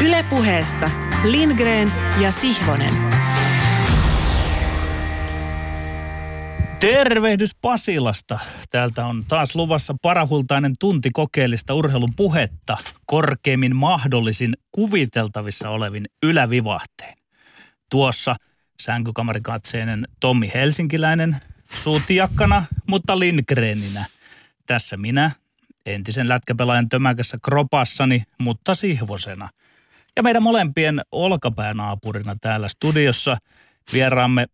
Ylepuheessa Lindgren ja Sihvonen. Tervehdys Pasilasta. Täältä on taas luvassa parahultainen tunti kokeellista urheilun puhetta korkeimmin mahdollisin kuviteltavissa olevin ylävivahteen. Tuossa sänkykamarikatseinen Tommi Helsinkiläinen suutijakkana, mutta Lindgreninä. Tässä minä, entisen lätkäpelaajan tömäkässä kropassani, mutta sihvosena. Ja meidän molempien olkapäänaaapurina täällä studiossa vieraamme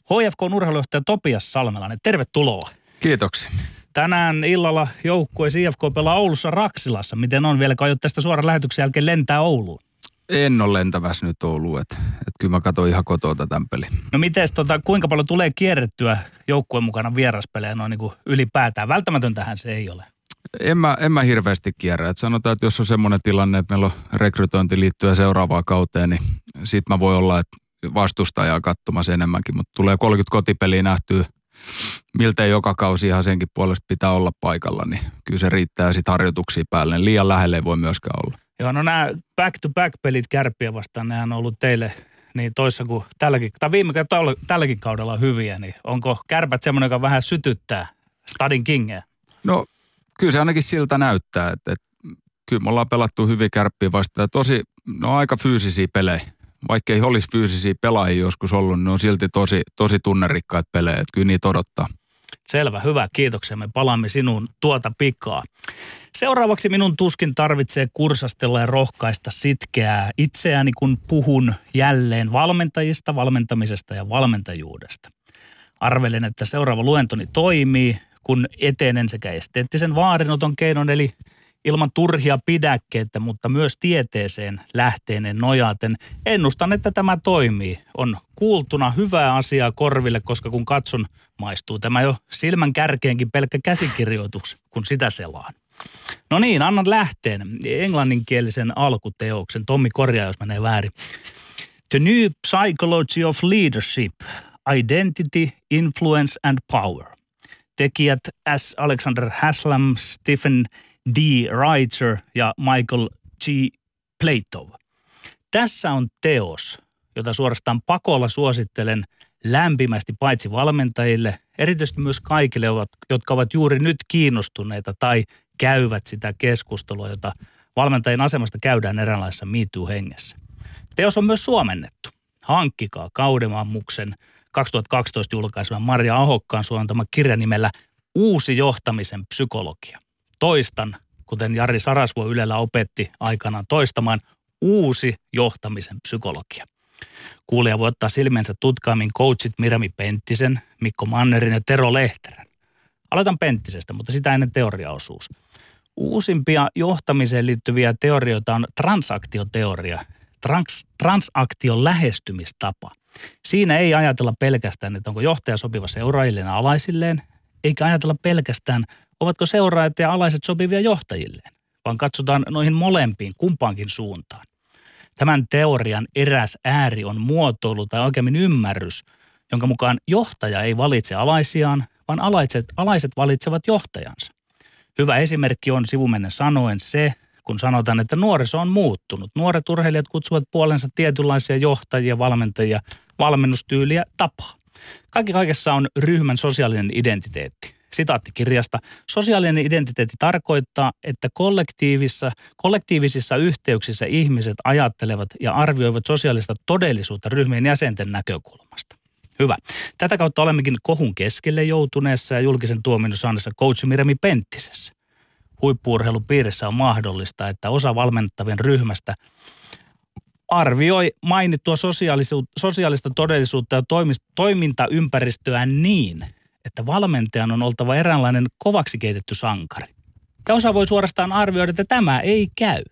HFK urheilujohtaja Topias Salmelainen. Tervetuloa. Kiitoksia. Tänään illalla joukkue IFK pelaa Oulussa Raksilassa. Miten on vielä, kun tästä suoran lähetyksen jälkeen lentää Ouluun? En ole lentävässä nyt Ouluun, että et kyllä mä katson ihan kotoa tämän pelin. No miten tota, kuinka paljon tulee kierrettyä joukkueen mukana vieraspelejä noin niin kuin ylipäätään? Välttämätöntähän se ei ole. En mä, en mä hirveästi kierrä. Et sanotaan, että jos on semmoinen tilanne, että meillä on rekrytointi liittyen seuraavaan kauteen, niin sit mä voi olla, että vastustajaa katsomassa enemmänkin, mutta tulee 30 kotipeliä nähtyä miltei joka kausi ihan senkin puolesta pitää olla paikalla, niin kyllä se riittää sitten harjoituksia päälle. Liian lähelle ei voi myöskään olla. Joo, no nämä back-to-back-pelit kärppiä vastaan, nehän on ollut teille niin toissa kuin tälläkin, tai viime kertaa tälläkin kaudella hyviä, niin onko kärpät semmoinen, joka vähän sytyttää Stadin Kingeä? No kyllä se ainakin siltä näyttää, että, että kyllä me ollaan pelattu hyvin kärppiä vastaan. Tosi, no aika fyysisiä pelejä vaikka ei olisi fyysisiä pelaajia joskus ollut, niin ne on silti tosi, tosi tunnerikkaat pelejä, että kyllä niitä odottaa. Selvä, hyvä, kiitoksia. Me palaamme sinuun tuota pikaa. Seuraavaksi minun tuskin tarvitsee kursastella ja rohkaista sitkeää itseäni, kun puhun jälleen valmentajista, valmentamisesta ja valmentajuudesta. Arvelen, että seuraava luentoni toimii, kun etenen sekä esteettisen vaarinoton keinon, eli ilman turhia pidäkkeitä, mutta myös tieteeseen lähteinen nojaten. Ennustan, että tämä toimii. On kuultuna hyvää asiaa korville, koska kun katson, maistuu tämä jo silmän kärkeenkin pelkkä käsikirjoitus, kun sitä selaan. No niin, annan lähteen englanninkielisen alkuteoksen. Tommi korjaa, jos menee väärin. The New Psychology of Leadership, Identity, Influence and Power. Tekijät S. Alexander Haslam, Stephen D. Reitzer ja Michael G. Plato. Tässä on teos, jota suorastaan pakolla suosittelen lämpimästi paitsi valmentajille, erityisesti myös kaikille, jotka ovat juuri nyt kiinnostuneita tai käyvät sitä keskustelua, jota valmentajien asemasta käydään eräänlaisessa MeToo-hengessä. Teos on myös suomennettu. Hankkikaa Kaudemammuksen 2012 julkaiseman Maria Ahokkaan suontama kirja nimellä Uusi johtamisen psykologia toistan, kuten Jari Sarasvuo Ylellä opetti aikanaan toistamaan, uusi johtamisen psykologia. Kuulija voi ottaa silmensä tutkaamin coachit Mirami Penttisen, Mikko Mannerin ja Tero Lehterän. Aloitan Penttisestä, mutta sitä ennen teoriaosuus. Uusimpia johtamiseen liittyviä teorioita on transaktioteoria, trans, transaktion lähestymistapa. Siinä ei ajatella pelkästään, että onko johtaja sopiva seuraajilleen alaisilleen, eikä ajatella pelkästään, ovatko seuraajat ja alaiset sopivia johtajilleen, vaan katsotaan noihin molempiin, kumpaankin suuntaan. Tämän teorian eräs ääri on muotoilu tai oikeammin ymmärrys, jonka mukaan johtaja ei valitse alaisiaan, vaan alaiset, alaiset valitsevat johtajansa. Hyvä esimerkki on sivumennen sanoen se, kun sanotaan, että nuoriso on muuttunut. Nuoret urheilijat kutsuvat puolensa tietynlaisia johtajia, valmentajia, valmennustyyliä, tapaa. Kaikki kaikessa on ryhmän sosiaalinen identiteetti sitaattikirjasta. Sosiaalinen identiteetti tarkoittaa, että kollektiivisissa, kollektiivisissa yhteyksissä ihmiset ajattelevat ja arvioivat sosiaalista todellisuutta ryhmien jäsenten näkökulmasta. Hyvä. Tätä kautta olemmekin kohun keskelle joutuneessa ja julkisen tuominnon saaneessa coach Miremi Penttisessä. Huippuurheilupiirissä on mahdollista, että osa valmentavien ryhmästä arvioi mainittua sosiaalista todellisuutta ja toimintaympäristöä niin, että valmentajan on oltava eräänlainen kovaksi keitetty sankari. Ja osa voi suorastaan arvioida, että tämä ei käy.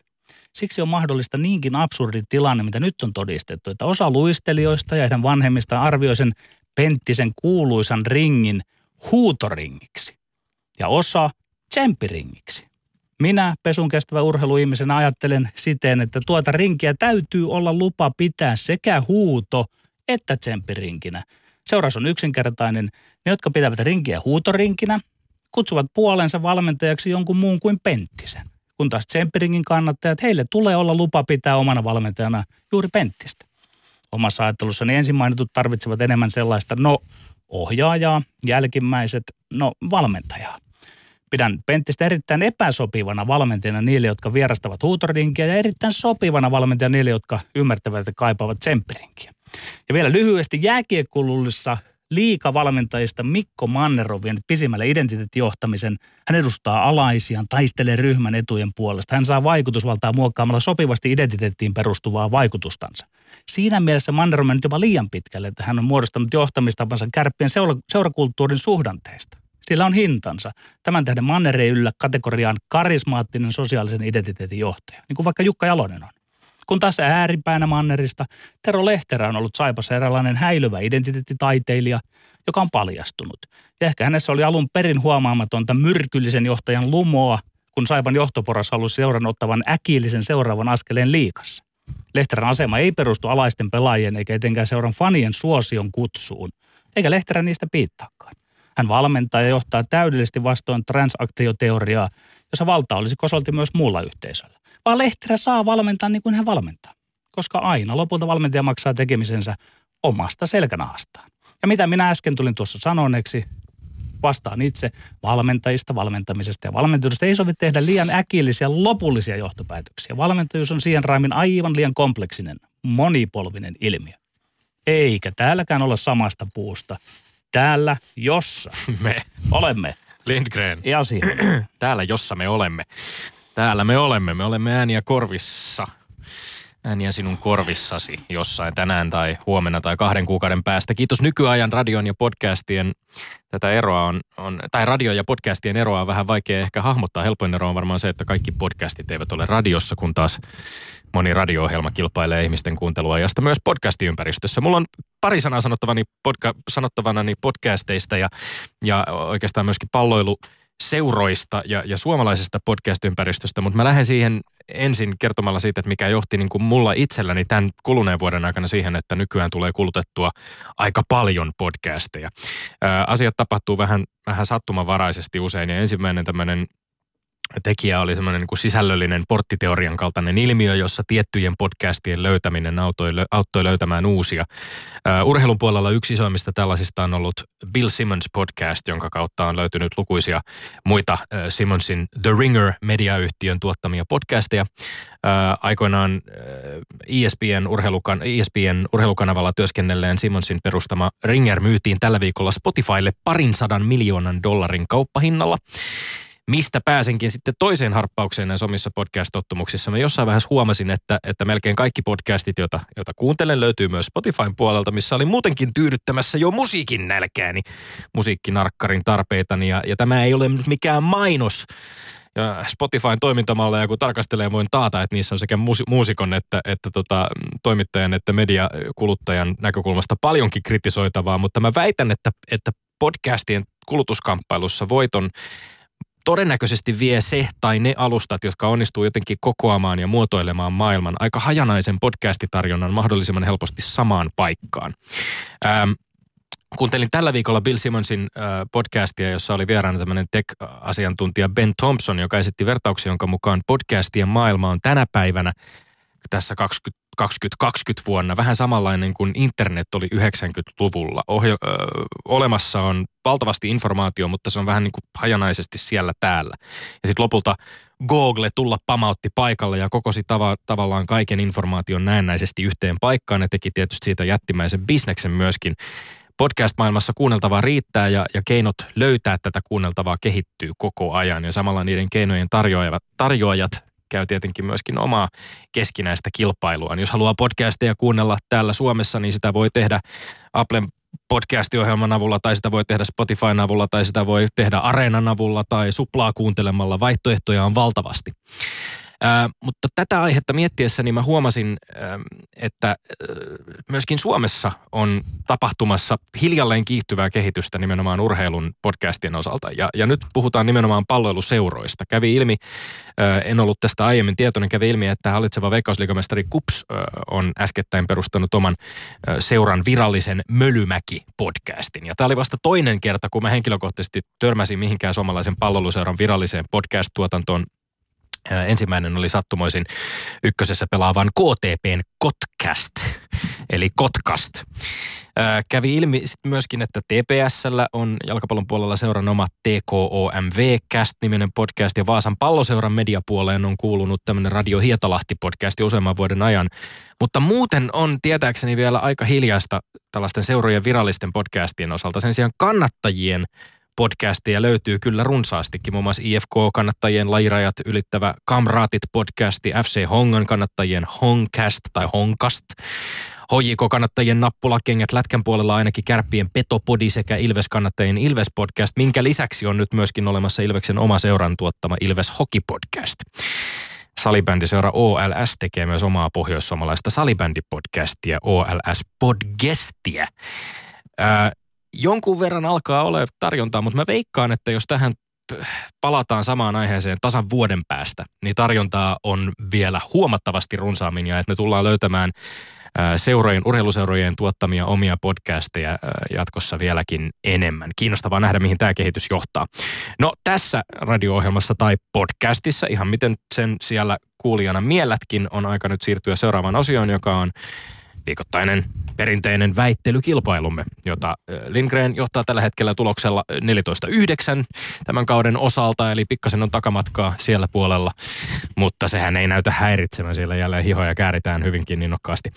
Siksi on mahdollista niinkin absurdi tilanne, mitä nyt on todistettu, että osa luistelijoista ja heidän vanhemmista arvioi sen penttisen kuuluisan ringin huutoringiksi ja osa tsemppiringiksi. Minä pesun kestävä urheiluihmisenä ajattelen siten, että tuota rinkiä täytyy olla lupa pitää sekä huuto että tsemppirinkinä. Seuraus on yksinkertainen. Ne, jotka pitävät rinkiä huutorinkinä, kutsuvat puolensa valmentajaksi jonkun muun kuin Penttisen. kun taas Tsempperingin kannattajat, heille tulee olla lupa pitää omana valmentajana juuri Penttistä. Omassa ajattelussani ensin mainitut tarvitsevat enemmän sellaista, no ohjaajaa, jälkimmäiset, no valmentajaa. Pidän Penttistä erittäin epäsopivana valmentajana niille, jotka vierastavat huutorinkiä ja erittäin sopivana valmentajana niille, jotka ymmärtävät ja kaipaavat tsempperinkiä. Ja vielä lyhyesti jääkiekkullullissa liikavalmentajista Mikko Manner on vienyt pisimmälle identiteettijohtamisen. Hän edustaa alaisiaan, taistelee ryhmän etujen puolesta. Hän saa vaikutusvaltaa muokkaamalla sopivasti identiteettiin perustuvaa vaikutustansa. Siinä mielessä Manner on mennyt jopa liian pitkälle, että hän on muodostanut johtamistapansa kärppien seura- seurakulttuurin suhdanteista. Sillä on hintansa. Tämän tähden Manner ei yllä kategoriaan karismaattinen sosiaalisen identiteetin johtaja, niin kuin vaikka Jukka Jalonen on. Kun taas ääripäänä Mannerista, Tero Lehterä on ollut Saipassa eräänlainen häilyvä identiteettitaiteilija, joka on paljastunut. Ja ehkä hänessä oli alun perin huomaamatonta myrkyllisen johtajan lumoa, kun Saipan johtoporas halusi seuran ottavan äkillisen seuraavan askeleen liikassa. Lehterän asema ei perustu alaisten pelaajien eikä etenkään seuran fanien suosion kutsuun, eikä Lehterä niistä piittaakaan. Hän valmentaa ja johtaa täydellisesti vastoin transaktioteoriaa, jossa valta olisi kosolti myös muulla yhteisöllä. Vaan Lehterä saa valmentaa niin kuin hän valmentaa, koska aina lopulta valmentaja maksaa tekemisensä omasta selkänahastaan. Ja mitä minä äsken tulin tuossa sanoneeksi, vastaan itse valmentajista, valmentamisesta ja valmentajuudesta. Ei sovi tehdä liian äkillisiä lopullisia johtopäätöksiä. Valmentajuus on siihen raimin aivan liian kompleksinen, monipolvinen ilmiö. Eikä täälläkään olla samasta puusta. Täällä, jossa Me, olemme Lindgren, ja siihen. täällä jossa me olemme. Täällä me olemme. Me olemme ääniä korvissa. Ääniä sinun korvissasi jossain tänään tai huomenna tai kahden kuukauden päästä. Kiitos nykyajan radion ja podcastien. Tätä eroa on, on tai radio ja podcastien eroa on vähän vaikea ehkä hahmottaa. Helpoin ero on varmaan se, että kaikki podcastit eivät ole radiossa, kun taas moni radio-ohjelma kilpailee ihmisten kuunteluajasta myös podcastiympäristössä. Mulla on pari sanaa sanottavani, podca- sanottavanani podcasteista ja, ja oikeastaan myöskin palloilu seuroista ja, ja suomalaisesta podcast-ympäristöstä, mutta mä lähden siihen ensin kertomalla siitä, että mikä johti niin kuin mulla itselläni tämän kuluneen vuoden aikana siihen, että nykyään tulee kulutettua aika paljon podcasteja. Ää, asiat tapahtuu vähän, vähän sattumanvaraisesti usein ja ensimmäinen tämmöinen tekijä oli semmoinen niin sisällöllinen porttiteorian kaltainen ilmiö, jossa tiettyjen podcastien löytäminen auttoi, auttoi löytämään uusia. Uh, urheilun puolella yksi isoimmista tällaisista on ollut Bill Simmons podcast, jonka kautta on löytynyt lukuisia muita uh, Simmonsin The Ringer mediayhtiön tuottamia podcasteja. Uh, aikoinaan ESPN, urheilukan, ESPN urheilukanavalla työskennelleen Simmonsin perustama Ringer myytiin tällä viikolla Spotifylle parin sadan miljoonan dollarin kauppahinnalla mistä pääsenkin sitten toiseen harppaukseen näissä omissa podcast-tottumuksissa. Mä jossain vaiheessa huomasin, että, että melkein kaikki podcastit, joita, joita kuuntelen, löytyy myös Spotifyn puolelta, missä oli muutenkin tyydyttämässä jo musiikin nälkääni, musiikkinarkkarin tarpeitani. Ja, ja tämä ei ole mikään mainos. Ja Spotifyn toimintamalleja kun tarkastelee, voin taata, että niissä on sekä muusikon että, että tota, toimittajan että mediakuluttajan näkökulmasta paljonkin kritisoitavaa, mutta mä väitän, että, että podcastien kulutuskamppailussa voiton todennäköisesti vie se tai ne alustat, jotka onnistuu jotenkin kokoamaan ja muotoilemaan maailman aika hajanaisen podcastitarjonnan mahdollisimman helposti samaan paikkaan. Ähm, kuuntelin tällä viikolla Bill Simmonsin äh, podcastia, jossa oli vieraana tämmöinen tech-asiantuntija Ben Thompson, joka esitti vertauksia, jonka mukaan podcastien maailma on tänä päivänä tässä 20, 2020 vuonna vähän samanlainen kuin internet oli 90-luvulla. Ohje- ö, olemassa on valtavasti informaatio, mutta se on vähän niin kuin hajanaisesti siellä täällä. Ja sitten lopulta Google tulla pamautti paikalle ja kokosi tava- tavallaan kaiken informaation näennäisesti yhteen paikkaan ja teki tietysti siitä jättimäisen bisneksen myöskin. Podcast-maailmassa kuunneltavaa riittää ja, ja keinot löytää tätä kuunneltavaa kehittyy koko ajan ja samalla niiden keinojen tarjoajat, tarjoajat käy tietenkin myöskin omaa keskinäistä kilpailua. Jos haluaa podcasteja kuunnella täällä Suomessa, niin sitä voi tehdä Applen podcast-ohjelman avulla tai sitä voi tehdä Spotifyn avulla tai sitä voi tehdä Areenan avulla tai suplaa kuuntelemalla. Vaihtoehtoja on valtavasti. Mutta tätä aihetta miettiessä niin mä huomasin, ää, että ää, myöskin Suomessa on tapahtumassa hiljalleen kiihtyvää kehitystä nimenomaan urheilun podcastien osalta. Ja, ja nyt puhutaan nimenomaan palloiluseuroista. Kävi ilmi, ää, en ollut tästä aiemmin tietoinen, kävi ilmi, että hallitseva veikkausliigamestari Kups ää, on äskettäin perustanut oman ää, seuran virallisen Mölymäki-podcastin. Ja tämä oli vasta toinen kerta, kun mä henkilökohtaisesti törmäsin mihinkään suomalaisen palloiluseuran viralliseen podcast-tuotantoon Ensimmäinen oli sattumoisin ykkösessä pelaavan KTPn Kotkast, eli Kotkast. Kävi ilmi sit myöskin, että TPSllä on jalkapallon puolella seuran oma TKOMV-cast-niminen podcast ja Vaasan palloseuran mediapuoleen on kuulunut tämmöinen Radio Hietalahti-podcast useamman vuoden ajan. Mutta muuten on tietääkseni vielä aika hiljaista tällaisten seurojen virallisten podcastien osalta. Sen sijaan kannattajien podcastia löytyy kyllä runsaastikin, muun muassa IFK-kannattajien lajirajat ylittävä Kamraatit-podcasti, FC Hongan kannattajien Hongcast tai Honkast, HJK-kannattajien nappulakengät Lätkän puolella ainakin Kärppien Petopodi sekä Ilves-kannattajien Ilves-podcast, minkä lisäksi on nyt myöskin olemassa Ilveksen oma seuran tuottama Ilves Hockey-podcast. Salibändiseura OLS tekee myös omaa pohjoissuomalaista salibändipodcastia, OLS Podgestia. Jonkun verran alkaa olla tarjontaa, mutta mä veikkaan, että jos tähän palataan samaan aiheeseen tasan vuoden päästä, niin tarjontaa on vielä huomattavasti runsaammin ja että me tullaan löytämään ää, seurojen, urheiluseurojen tuottamia omia podcasteja jatkossa vieläkin enemmän. Kiinnostavaa nähdä, mihin tämä kehitys johtaa. No tässä radio-ohjelmassa tai podcastissa, ihan miten sen siellä kuulijana miellätkin, on aika nyt siirtyä seuraavaan osioon, joka on viikoittainen perinteinen väittelykilpailumme, jota Lindgren johtaa tällä hetkellä tuloksella 14-9 tämän kauden osalta, eli pikkasen on takamatkaa siellä puolella, mutta sehän ei näytä häiritsemään siellä jälleen hihoja kääritään hyvinkin innokkaasti.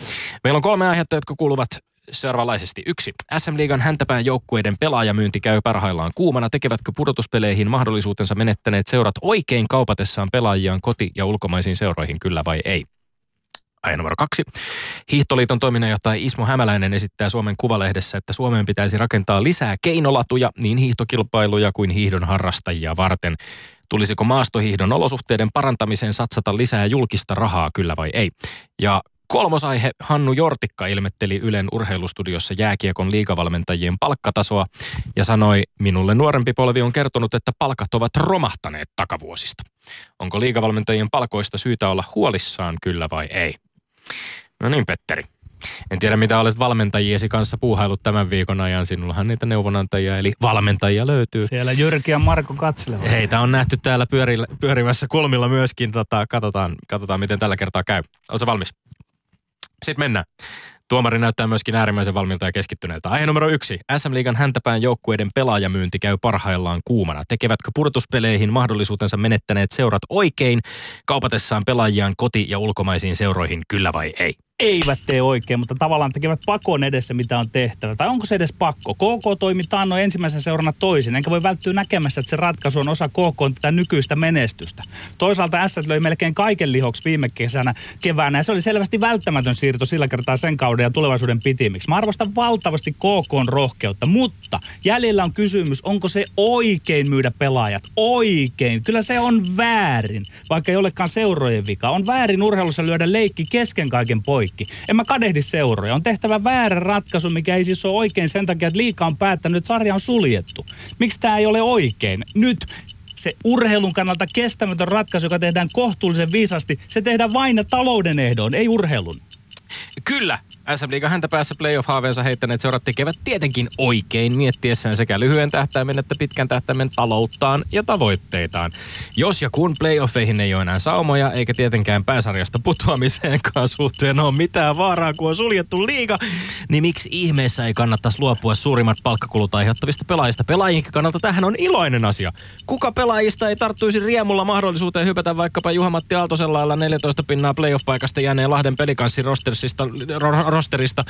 Meillä on kolme aihetta, jotka kuuluvat seuraavanlaisesti. Yksi. SM-liigan häntäpään joukkueiden pelaajamyynti käy parhaillaan kuumana. Tekevätkö pudotuspeleihin mahdollisuutensa menettäneet seurat oikein kaupatessaan pelaajiaan koti- ja ulkomaisiin seuroihin, kyllä vai ei? Aihe numero kaksi. Hiihtoliiton toiminnanjohtaja Ismo Hämäläinen esittää Suomen Kuvalehdessä, että Suomeen pitäisi rakentaa lisää keinolatuja niin hiihtokilpailuja kuin hiihdon harrastajia varten. Tulisiko maastohiihdon olosuhteiden parantamiseen satsata lisää julkista rahaa, kyllä vai ei? Ja kolmosaihe Hannu Jortikka ilmetteli Ylen urheilustudiossa jääkiekon liikavalmentajien palkkatasoa ja sanoi, minulle nuorempi polvi on kertonut, että palkat ovat romahtaneet takavuosista. Onko liikavalmentajien palkoista syytä olla huolissaan, kyllä vai ei? No niin, Petteri. En tiedä, mitä olet valmentajiesi kanssa puuhailut tämän viikon ajan. Sinullahan niitä neuvonantajia, eli valmentajia löytyy. Siellä Jyrki ja Marko katselevat. Heitä on nähty täällä pyöri, pyörimässä kulmilla myöskin. Tota, katsotaan, katsotaan, miten tällä kertaa käy. Oletko valmis? Sitten mennään. Tuomari näyttää myöskin äärimmäisen valmiilta ja keskittyneeltä. Aihe numero yksi. SM-liigan häntäpään joukkueiden pelaajamyynti käy parhaillaan kuumana. Tekevätkö pudotuspeleihin mahdollisuutensa menettäneet seurat oikein kaupatessaan pelaajiaan koti- ja ulkomaisiin seuroihin, kyllä vai ei? Eivät tee oikein, mutta tavallaan tekevät pakon edessä, mitä on tehtävä. Tai onko se edes pakko? KK toimi taannoin ensimmäisen seurana toisin, enkä voi välttyä näkemässä, että se ratkaisu on osa KK tätä nykyistä menestystä. Toisaalta S löi melkein kaiken lihoksi viime kesänä, keväänä, ja se oli selvästi välttämätön siirto sillä kertaa sen kauden ja tulevaisuuden pitimiksi. Mä arvostan valtavasti KK rohkeutta, mutta jäljellä on kysymys, onko se oikein myydä pelaajat? Oikein. Kyllä se on väärin, vaikka ei olekaan seurojen vika. On väärin urheilussa lyödä leikki kesken kaiken poikki. En mä kadehdi seuroja. On tehtävä väärä ratkaisu, mikä ei siis ole oikein sen takia, että liika on päättänyt, että sarja on suljettu. Miksi tämä ei ole oikein? Nyt se urheilun kannalta kestämätön ratkaisu, joka tehdään kohtuullisen viisasti, se tehdään vain talouden ehdoon, ei urheilun. Kyllä, SM Liiga häntä päässä playoff-haaveensa heittäneet seurat tekevät tietenkin oikein miettiessään sekä lyhyen tähtäimen että pitkän tähtäimen talouttaan ja tavoitteitaan. Jos ja kun playoffeihin ei ole enää saumoja, eikä tietenkään pääsarjasta putoamiseenkaan suhteen ole mitään vaaraa, kun on suljettu liiga, niin miksi ihmeessä ei kannattaisi luopua suurimmat palkkakulut aiheuttavista pelaajista? Pelaajien kannalta tähän on iloinen asia. Kuka pelaajista ei tarttuisi riemulla mahdollisuuteen hypätä vaikkapa Juha-Matti Aaltosen lailla 14 pinnaa playoff-paikasta jääneen Lahden pelikanssin rostersista, ro- rosterista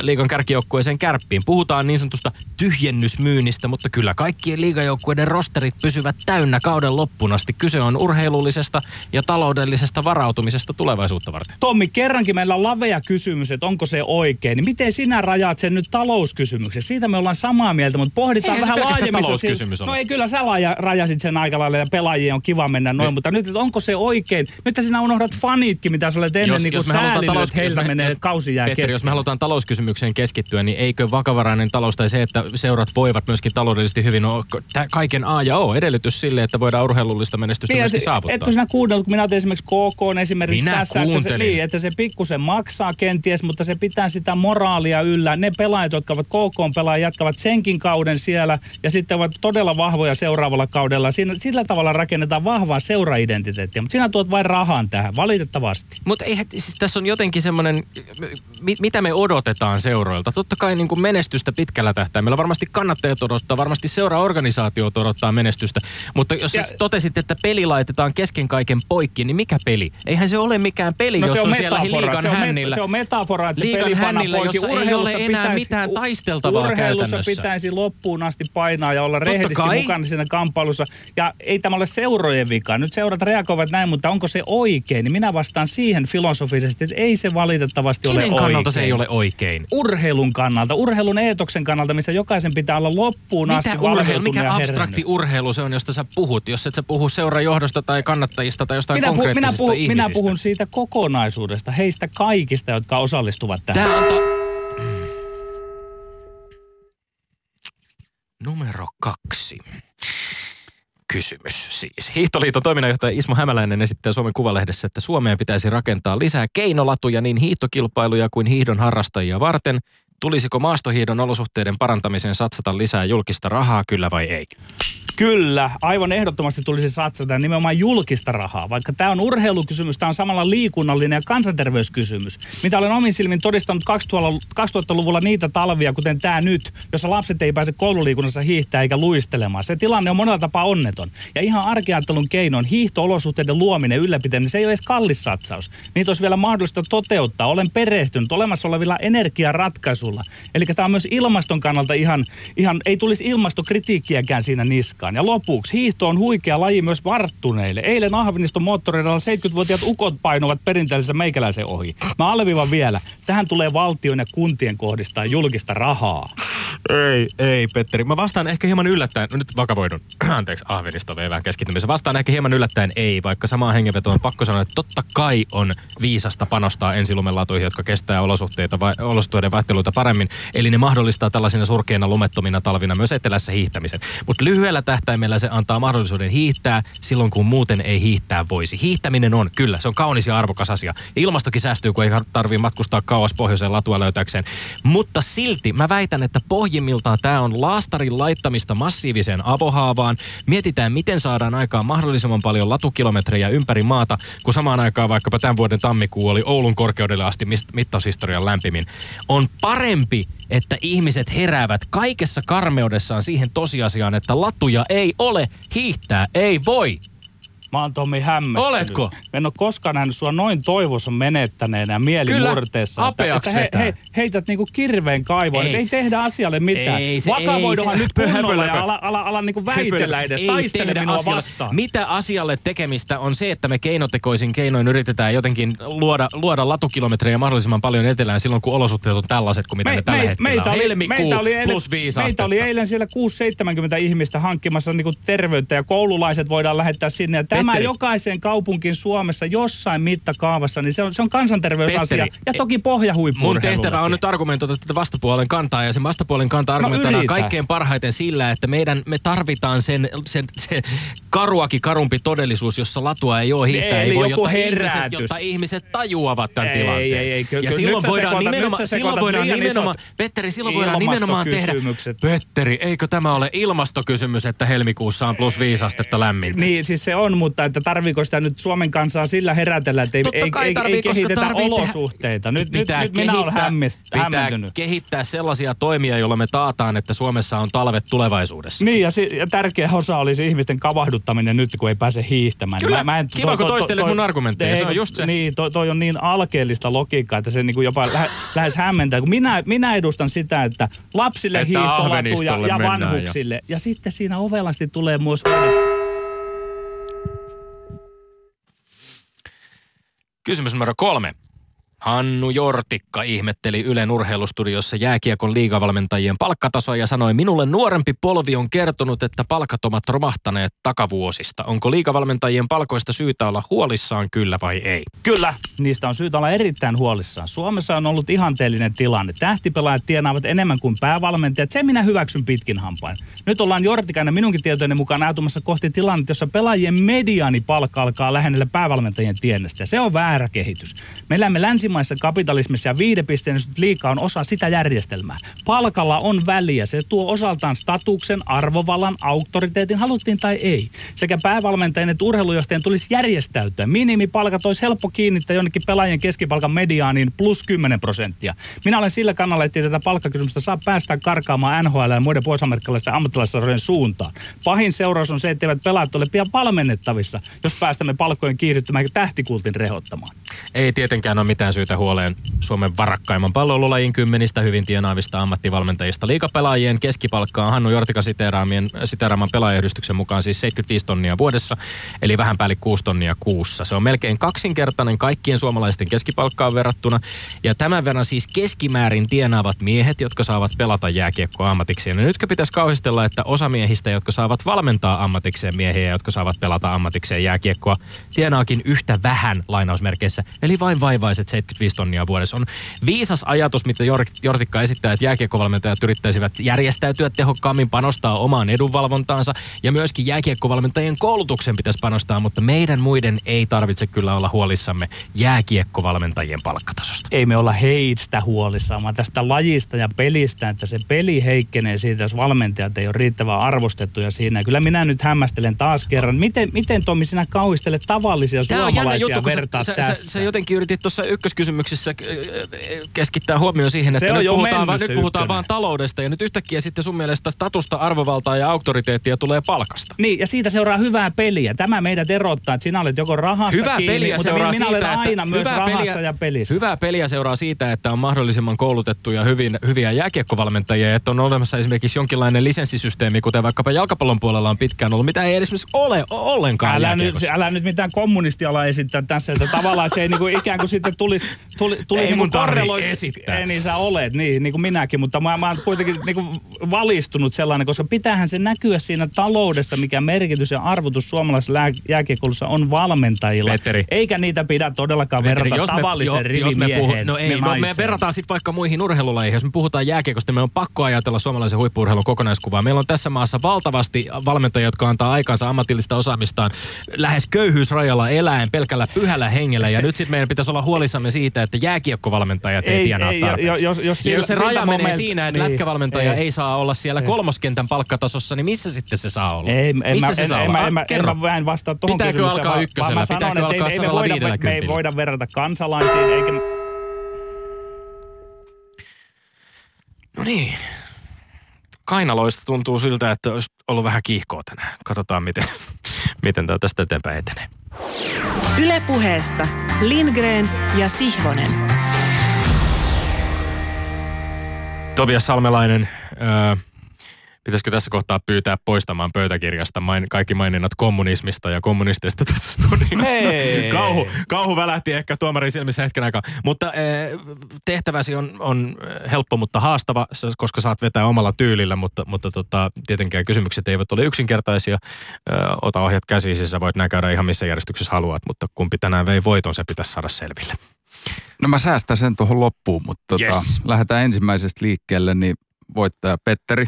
liigan kärkijoukkueeseen kärppiin. Puhutaan niin sanotusta tyhjennysmyynnistä, mutta kyllä kaikkien liigajoukkueiden rosterit pysyvät täynnä kauden loppuun asti. Kyse on urheilullisesta ja taloudellisesta varautumisesta tulevaisuutta varten. Tommi, kerrankin meillä on lavea kysymys, että onko se oikein. Niin miten sinä rajaat sen nyt talouskysymyksen? Siitä me ollaan samaa mieltä, mutta pohditaan Eihän vähän laajemmin. talouskysymys No ole. ei, kyllä sä laja, rajasit sen aika lailla ja pelaajien on kiva mennä noin, Niin. mutta nyt, että onko se oikein? Nyt sinä unohdat fanitkin, mitä sä olet ennen Jos- niin jos me halutaan talous- että heiltä jos me- menee jos- kausi jää Petteri, Petteri, jos me halutaan talouskysymykseen keskittyä, niin eikö vakavarainen talous tai se, että seurat voivat myöskin taloudellisesti hyvin, ole tä- kaiken A ja O edellytys sille, että voidaan urheilullista menestystä Niin, myöskin saavuttaa? Etkö sinä kuunnellut, kun minä otin esimerkiksi KK on esimerkiksi Minä tässä, että se, kuuntelin. niin, että se pikkusen maksaa kenties, mutta se pitää sitä moraalia yllä. Ne pelaajat, jotka ovat KK pelaajat, jatkavat senkin kauden siellä ja sitten ovat todella vahvoja seuraavalla kaudella. Siinä, sillä tavalla rakennetaan vahvaa seuraidentiteettiä, mutta sinä tuot vain rahan tähän, valitettavasti. Mutta eihän, siis tässä on jotenkin semmoinen, mi, mitä me odotetaan seuroilta. Totta kai niin kuin menestystä pitkällä tähtäimellä. Varmasti kannattajat odottaa, varmasti seuraorganisaatiot odottaa menestystä. Mutta jos Ja- totesit, että peli laitetaan kesken kaiken poikki, niin mikä peli? Eihän se ole mikään peli, jos on, siellä liigan se on, hännillä. se on metafora, että Liigan peli hännillä, poikki. jossa ei ole enää mitään u- taisteltavaa Urheilussa käytännössä. pitäisi loppuun asti painaa ja olla Totta rehdisti kai. mukana siinä kamppailussa. Ja ei tämä ole seurojen vika. Nyt seurat reagoivat näin, mutta onko se oikein? Niin minä vastaan siihen filosofisesti, että ei se valitettavasti ole Kenen oikein. Kannalta se ei ole oikein? Urheilun kannalta, urheilun eetoksen kannalta, missä jokaisen pitää olla loppuun asti Mitä urheilu, valveutunut mikä abstrakti herännyt. urheilu se on, josta sä puhut? Jos et sä puhu seurajohdosta tai kannattajista tai jostain minä, puhun, minä, konkreettisista puhun, ihmisistä. minä puhun siitä kokonaisuudesta, heistä kaikista, jotka osallistuvat tähän. Tää on to... Numero kaksi. Kysymys siis. Hiihtoliiton toiminnanjohtaja Ismo Hämäläinen esittää Suomen Kuvalehdessä, että Suomeen pitäisi rakentaa lisää keinolatuja niin hiihtokilpailuja kuin hiihdon harrastajia varten. Tulisiko maastohiidon olosuhteiden parantamiseen satsata lisää julkista rahaa, kyllä vai ei? Kyllä, aivan ehdottomasti tulisi satsata nimenomaan julkista rahaa. Vaikka tämä on urheilukysymys, tämä on samalla liikunnallinen ja kansanterveyskysymys. Mitä olen omin silmin todistanut 2000-luvulla niitä talvia, kuten tämä nyt, jossa lapset ei pääse koululiikunnassa hiihtää eikä luistelemaan. Se tilanne on monella tapaa onneton. Ja ihan arkeajattelun keinoin hiihto-olosuhteiden luominen, ylläpitäminen, se ei ole edes kallis satsaus. Niitä olisi vielä mahdollista toteuttaa. Olen perehtynyt olemassa olevilla energiaratkaisuilla. Eli tämä on myös ilmaston kannalta ihan, ihan ei tulisi ilmastokritiikkiäkään siinä niskaan. Ja lopuksi, hiihto on huikea laji myös varttuneille. Eilen Ahveniston moottoreilla 70-vuotiaat ukot painuvat perinteisessä meikäläisen ohi. Mä alleviivan vielä, tähän tulee valtion ja kuntien kohdistaa julkista rahaa. Ei, ei Petteri. Mä vastaan ehkä hieman yllättäen, no nyt vakavoidun, anteeksi Ahvenista vei vähän keskittymisen. Vastaan ehkä hieman yllättäen ei, vaikka samaan hengenvetoon on pakko sanoa, että totta kai on viisasta panostaa ensilumelatuihin, jotka kestää olosuhteita, vai, olosuhteiden vaihteluita. Eli ne mahdollistaa tällaisina surkeina lumettomina talvina myös etelässä hiihtämisen. Mutta lyhyellä tähtäimellä se antaa mahdollisuuden hiihtää silloin, kun muuten ei hiihtää voisi. Hiihtäminen on, kyllä, se on kaunis ja arvokas asia. Ilmastokin säästyy, kun ei tarvii matkustaa kauas pohjoiseen latua löytäkseen. Mutta silti mä väitän, että pohjimmiltaan tämä on laastarin laittamista massiiviseen avohaavaan. Mietitään, miten saadaan aikaan mahdollisimman paljon latukilometrejä ympäri maata, kun samaan aikaan vaikkapa tämän vuoden tammikuu oli Oulun korkeudelle asti mittaushistorian lämpimin. On parempi, että ihmiset heräävät kaikessa karmeudessaan siihen tosiasiaan, että latuja ei ole, hiihtää ei voi. Mä oon Tommi hämmästynyt. Oletko? Mä en ole koskaan nähnyt sua noin toivossa menettäneenä ja mielimurteessa. Kyllä, että, että he, he, heität niinku kirveen kaivoon. Ei. Ei. tehdä asialle mitään. Ei se- Vakavoiduhan ei se- nyt kunnolla ja ala, ala, ala niinku väitellä edes. Ei Taistele minua asialle. vastaan. Mitä asialle tekemistä on se, että me keinotekoisin keinoin yritetään jotenkin luoda, luoda latukilometrejä mahdollisimman paljon etelään silloin, kun olosuhteet on tällaiset kuin mitä ne tällä hetkellä meitä on. oli, meitä oli eilen, plus viisi meitä oli eilen siellä 6-70 ihmistä hankkimassa niinku terveyttä ja koululaiset voidaan lähettää sinne. Ja tämä Petteri. jokaiseen kaupunkiin Suomessa jossain mittakaavassa, niin se on, se on kansanterveysasia. Petteri, ja toki pohjahuippu Mun tehtävä on nyt argumentoida tätä vastapuolen kantaa ja sen vastapuolen kanta argumentoidaan yritä. kaikkein parhaiten sillä, että meidän, me tarvitaan sen, sen, se karuakin karumpi todellisuus, jossa latua ei ole, hiihtää Eli ei voi, jotta ihmiset, herätys. jotta ihmiset tajuavat tämän Ei, tilanteen. ei, ei, kyllä- ja silloin voidaan sekoitat- nimenomaan, silloin voidaan nimenomaan, Petteri, silloin voidaan nimenomaan tehdä. Petteri, eikö tämä ole ilmastokysymys, että helmikuussa on plus viisi astetta lämmintä? Niin, siis se on, mutta että tarviiko sitä nyt Suomen kansaa sillä herätellä, että ei, Totta ei, ei, tarvii, ei kehitetä tarvii olosuhteita. Nyt, nyt, pitää nyt minä olen hämmist, pitää hämmentynyt. kehittää sellaisia toimia, joilla me taataan, että Suomessa on talvet tulevaisuudessa. Niin, ja, si, ja tärkeä osa olisi ihmisten kavahduttaminen nyt, kun ei pääse hiihtämään. Kyllä. Kiva, kun toistelet mun argumentteja, se on just se. Niin, toi, toi on niin alkeellista logiikkaa, että se niinku jopa lähe, lähes hämmentää. Kun minä, minä edustan sitä, että lapsille Ahvenistolle ja mennään vanhuksille. Ja. ja sitten siinä ovelasti tulee myös... Kysymys numero kolme. Hannu Jortikka ihmetteli Ylen urheilustudiossa jääkiekon liigavalmentajien palkkatasoa ja sanoi, minulle nuorempi polvi on kertonut, että palkat ovat romahtaneet takavuosista. Onko liigavalmentajien palkoista syytä olla huolissaan kyllä vai ei? Kyllä, niistä on syytä olla erittäin huolissaan. Suomessa on ollut ihanteellinen tilanne. Tähtipelaajat tienaavat enemmän kuin päävalmentajat. Se minä hyväksyn pitkin hampain. Nyt ollaan Jortikan ja minunkin tietojeni mukaan näytumassa kohti tilannetta, jossa pelaajien mediaanipalkka alkaa lähennellä päävalmentajien tienestä. Se on väärä kehitys. Me elämme länsimaissa kapitalismissa ja viidepisteen liikaa on osa sitä järjestelmää. Palkalla on väliä. Se tuo osaltaan statuksen, arvovallan, auktoriteetin, haluttiin tai ei. Sekä päävalmentajien että urheilujohtajien tulisi järjestäytyä. Minimipalkat olisi helppo kiinnittää jonnekin pelaajien keskipalkan mediaaniin plus 10 prosenttia. Minä olen sillä kannalla, että tätä palkkakysymystä saa päästä karkaamaan NHL ja muiden pohjois-amerikkalaisten ammattilaisarvojen suuntaan. Pahin seuraus on se, että eivät pelaajat ole pian valmennettavissa, jos päästämme palkkojen kiihdyttämään tähtikultin rehottamaan. Ei tietenkään ole mitään huoleen Suomen varakkaimman pallolulajin kymmenistä hyvin tienaavista ammattivalmentajista. Liikapelaajien keskipalkkaa Hannu Jortika siteeraamien, siteeraaman pelaajayhdistyksen mukaan siis 75 tonnia vuodessa, eli vähän päälle 6 tonnia kuussa. Se on melkein kaksinkertainen kaikkien suomalaisten keskipalkkaan verrattuna. Ja tämän verran siis keskimäärin tienaavat miehet, jotka saavat pelata jääkiekkoa ammatikseen. Ja nytkö pitäisi kauhistella, että osa miehistä, jotka saavat valmentaa ammatikseen miehiä, jotka saavat pelata ammatikseen jääkiekkoa, tienaakin yhtä vähän lainausmerkeissä, eli vain vaivaiset 75 tonnia vuodessa. On viisas ajatus, mitä Jortikka esittää, että jääkiekkovalmentajat yrittäisivät järjestäytyä tehokkaammin, panostaa omaan edunvalvontaansa ja myöskin jääkiekkovalmentajien koulutuksen pitäisi panostaa, mutta meidän muiden ei tarvitse kyllä olla huolissamme jääkiekkovalmentajien palkkatasosta. Ei me olla heistä huolissaan, vaan tästä lajista ja pelistä, että se peli heikkenee siitä, jos valmentajat ei ole riittävän arvostettuja siinä. Kyllä minä nyt hämmästelen taas kerran, miten, miten Tomi sinä kauhistelet tavallisia Tämä suomalaisia juttu, vertaat sä, tässä? Sä, sä, jotenkin yritit tuossa ykköskysymyksessä äh, keskittää huomioon siihen, että nyt puhutaan, vaan, nyt puhutaan vaan taloudesta ja nyt yhtäkkiä sitten sun mielestä statusta, arvovaltaa ja auktoriteettia tulee palkasta. Niin, ja siitä seuraa hyvää peliä. Tämä meidät erottaa, että sinä olet joko rahassa hyvää kiinni, peliä mutta minä siitä, olen aina myös rahassa peliä, ja pelissä. Hyvää peliä seuraa siitä, että on mahdollisimman koulutettuja hyvin, hyviä jääkiekkovalmentajia, että on olemassa esimerkiksi jonkinlainen lisenssisysteemi, kuten vaikkapa jalkapallon puolella on pitkään ollut, mitä ei edes ole ollenkaan älä nyt, älä nyt mitään kommunistiala esittää tässä, että tavallaan että se ei niinku ikään kuin sitten tulisi, tuli, tulisi ei mun niinku esittää. Ei niin sä olet, niin, niin kuin minäkin, mutta mä, mä oon kuitenkin niinku valistunut sellainen, koska pitäähän se näkyä siinä taloudessa, mikä merkitys ja arvotus suomalaisessa jääkiekkoulussa on valmentajilla. Petteri. Eikä niitä pidä todellakaan Petteri, verrata jos me, rivimieheen. Puhu, no ei, no me verrataan sitten vaikka muihin urheilulajeihin. Jos me puhutaan jääkiekosta, me on pakko ajatella suomalaisen huippuurheilun kokonaiskuvaa. Meillä on tässä maassa valtavasti valmentajia, jotka antaa aikansa ammatillista osaamistaan lähes köyhyysrajalla eläen pelkällä pyhällä hengellä. Ja nyt sitten meidän pitäisi olla huolissamme siitä, että jääkiekkovalmentajat ei, ei tienaa ei, tarpeeksi. Jos, jos, ja jos se raja menee moment, siinä, että niin, lätkävalmentaja ei. ei saa olla siellä ei. kolmoskentän palkkatasossa, niin missä sitten se saa olla? Ei, en, missä mä, se en, saa en, olla? En, en, en, mä en vastaa tuohon Pitääkö alkaa ykkösellä? Mä sanon, Pitääkö alkaa ei, me, voida, me ei voida verrata kansalaisiin, eikä... No niin. Kainaloista tuntuu siltä, että olisi ollut vähän kiihkoa tänään. Katsotaan, miten, miten tämä tästä eteenpäin etenee. Ylepuheessa Lindgren ja Sihvonen. Tobias Salmelainen, äh, pitäisikö tässä kohtaa pyytää poistamaan pöytäkirjasta main, kaikki maininnat kommunismista ja kommunistista tässä studiossa. Kauhu, kauhu välähti ehkä tuomarin silmissä hetken aikaa. Mutta eh, tehtäväsi on, on helppo, mutta haastava, koska saat vetää omalla tyylillä, mutta, mutta tota, tietenkään kysymykset eivät ole yksinkertaisia. Eh, ota ohjat käsiin, siis sä voit nää käydä ihan missä järjestyksessä haluat, mutta kumpi tänään vei voiton, se pitäisi saada selville. No mä säästän sen tuohon loppuun, mutta tota, yes. lähdetään ensimmäisestä liikkeelle, niin voittaja Petteri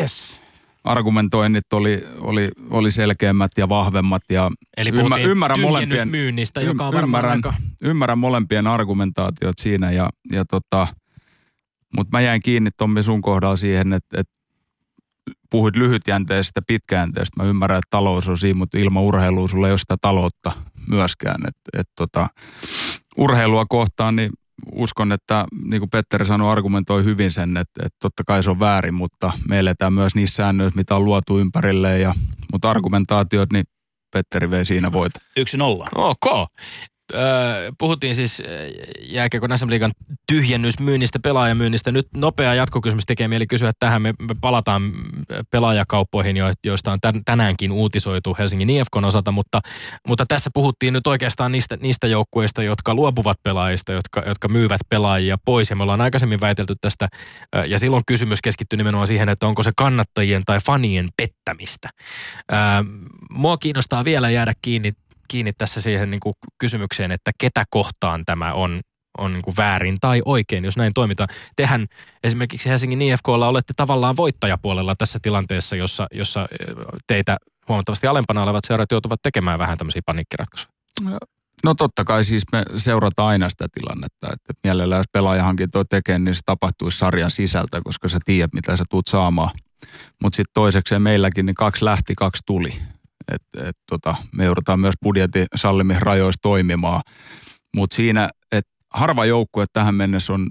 Yes. Argumentoinnit oli, oli, oli selkeämmät ja vahvemmat. Ja Eli ymmär, ymmärrän molempien, myynnistä, joka on ymmärrän, aika... ymmärrän molempien argumentaatiot siinä. Ja, ja tota, mutta mä jäin kiinni Tommi sun kohdalla siihen, että, että puhuit lyhytjänteisestä pitkäjänteestä. Mä ymmärrän, että talous on siinä, mutta ilman urheilua sulla ei ole sitä taloutta myöskään. Et, et tota, urheilua kohtaan, niin uskon, että niin kuin Petteri sanoi, argumentoi hyvin sen, että, että totta kai se on väärin, mutta me eletään myös niissä säännöissä, mitä on luotu ympärille. Ja, mutta argumentaatiot, niin Petteri vei siinä voita. Yksi nolla. Ok. Puhuttiin siis jääkiekon SM Liigan tyhjennysmyynnistä, pelaajamyynnistä. Nyt nopea jatkokysymys tekee mieli kysyä tähän. Me, palataan pelaajakauppoihin, joista on tänäänkin uutisoitu Helsingin IFKon osalta, mutta, mutta tässä puhuttiin nyt oikeastaan niistä, niistä joukkueista, jotka luopuvat pelaajista, jotka, jotka myyvät pelaajia pois. Ja me ollaan aikaisemmin väitelty tästä, ja silloin kysymys keskittyi nimenomaan siihen, että onko se kannattajien tai fanien pettämistä. Mua kiinnostaa vielä jäädä kiinni kiinni tässä siihen niin kuin kysymykseen, että ketä kohtaan tämä on, on niin kuin väärin tai oikein, jos näin toimitaan. Tehän esimerkiksi Helsingin IFKlla olette tavallaan voittajapuolella tässä tilanteessa, jossa, jossa teitä huomattavasti alempana olevat seurat joutuvat tekemään vähän tämmöisiä panikkiratkaisuja. No totta kai siis me seurataan aina sitä tilannetta, että mielellään jos pelaajahankintoa tekee, niin se tapahtuisi sarjan sisältä, koska sä tiedät, mitä sä tuut saamaan. Mutta sitten toisekseen meilläkin niin kaksi lähti, kaksi tuli. Et, et, tota, me joudutaan myös budjetin sallimissa rajoissa toimimaan. Mutta siinä, että harva joukkue tähän mennessä on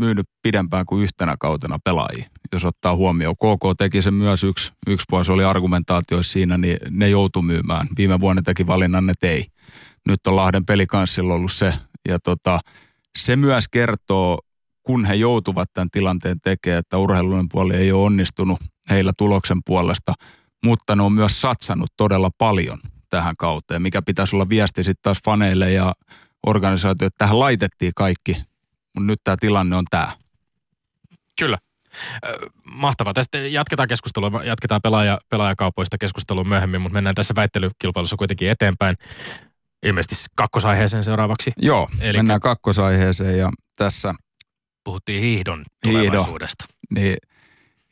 myynyt pidempään kuin yhtenä kautena pelaajia, jos ottaa huomioon. KK teki sen myös yksi, yksi vuosi oli argumentaatioissa siinä, niin ne joutu myymään. Viime vuonna teki valinnan, ne ei. Nyt on Lahden pelikanssilla ollut se. Ja tota, se myös kertoo, kun he joutuvat tämän tilanteen tekemään, että urheilullinen puoli ei ole onnistunut heillä tuloksen puolesta – mutta ne on myös satsannut todella paljon tähän kauteen, mikä pitäisi olla viesti sitten taas faneille ja organisaatioille, että tähän laitettiin kaikki, mutta nyt tämä tilanne on tämä. Kyllä. Mahtavaa. Tästä jatketaan keskustelua, jatketaan pelaaja, pelaajakaupoista keskustelua myöhemmin, mutta mennään tässä väittelykilpailussa kuitenkin eteenpäin. Ilmeisesti kakkosaiheeseen seuraavaksi. Joo, Eli mennään kakkosaiheeseen ja tässä... Puhuttiin hiihdon tulevaisuudesta. Hiihdo, niin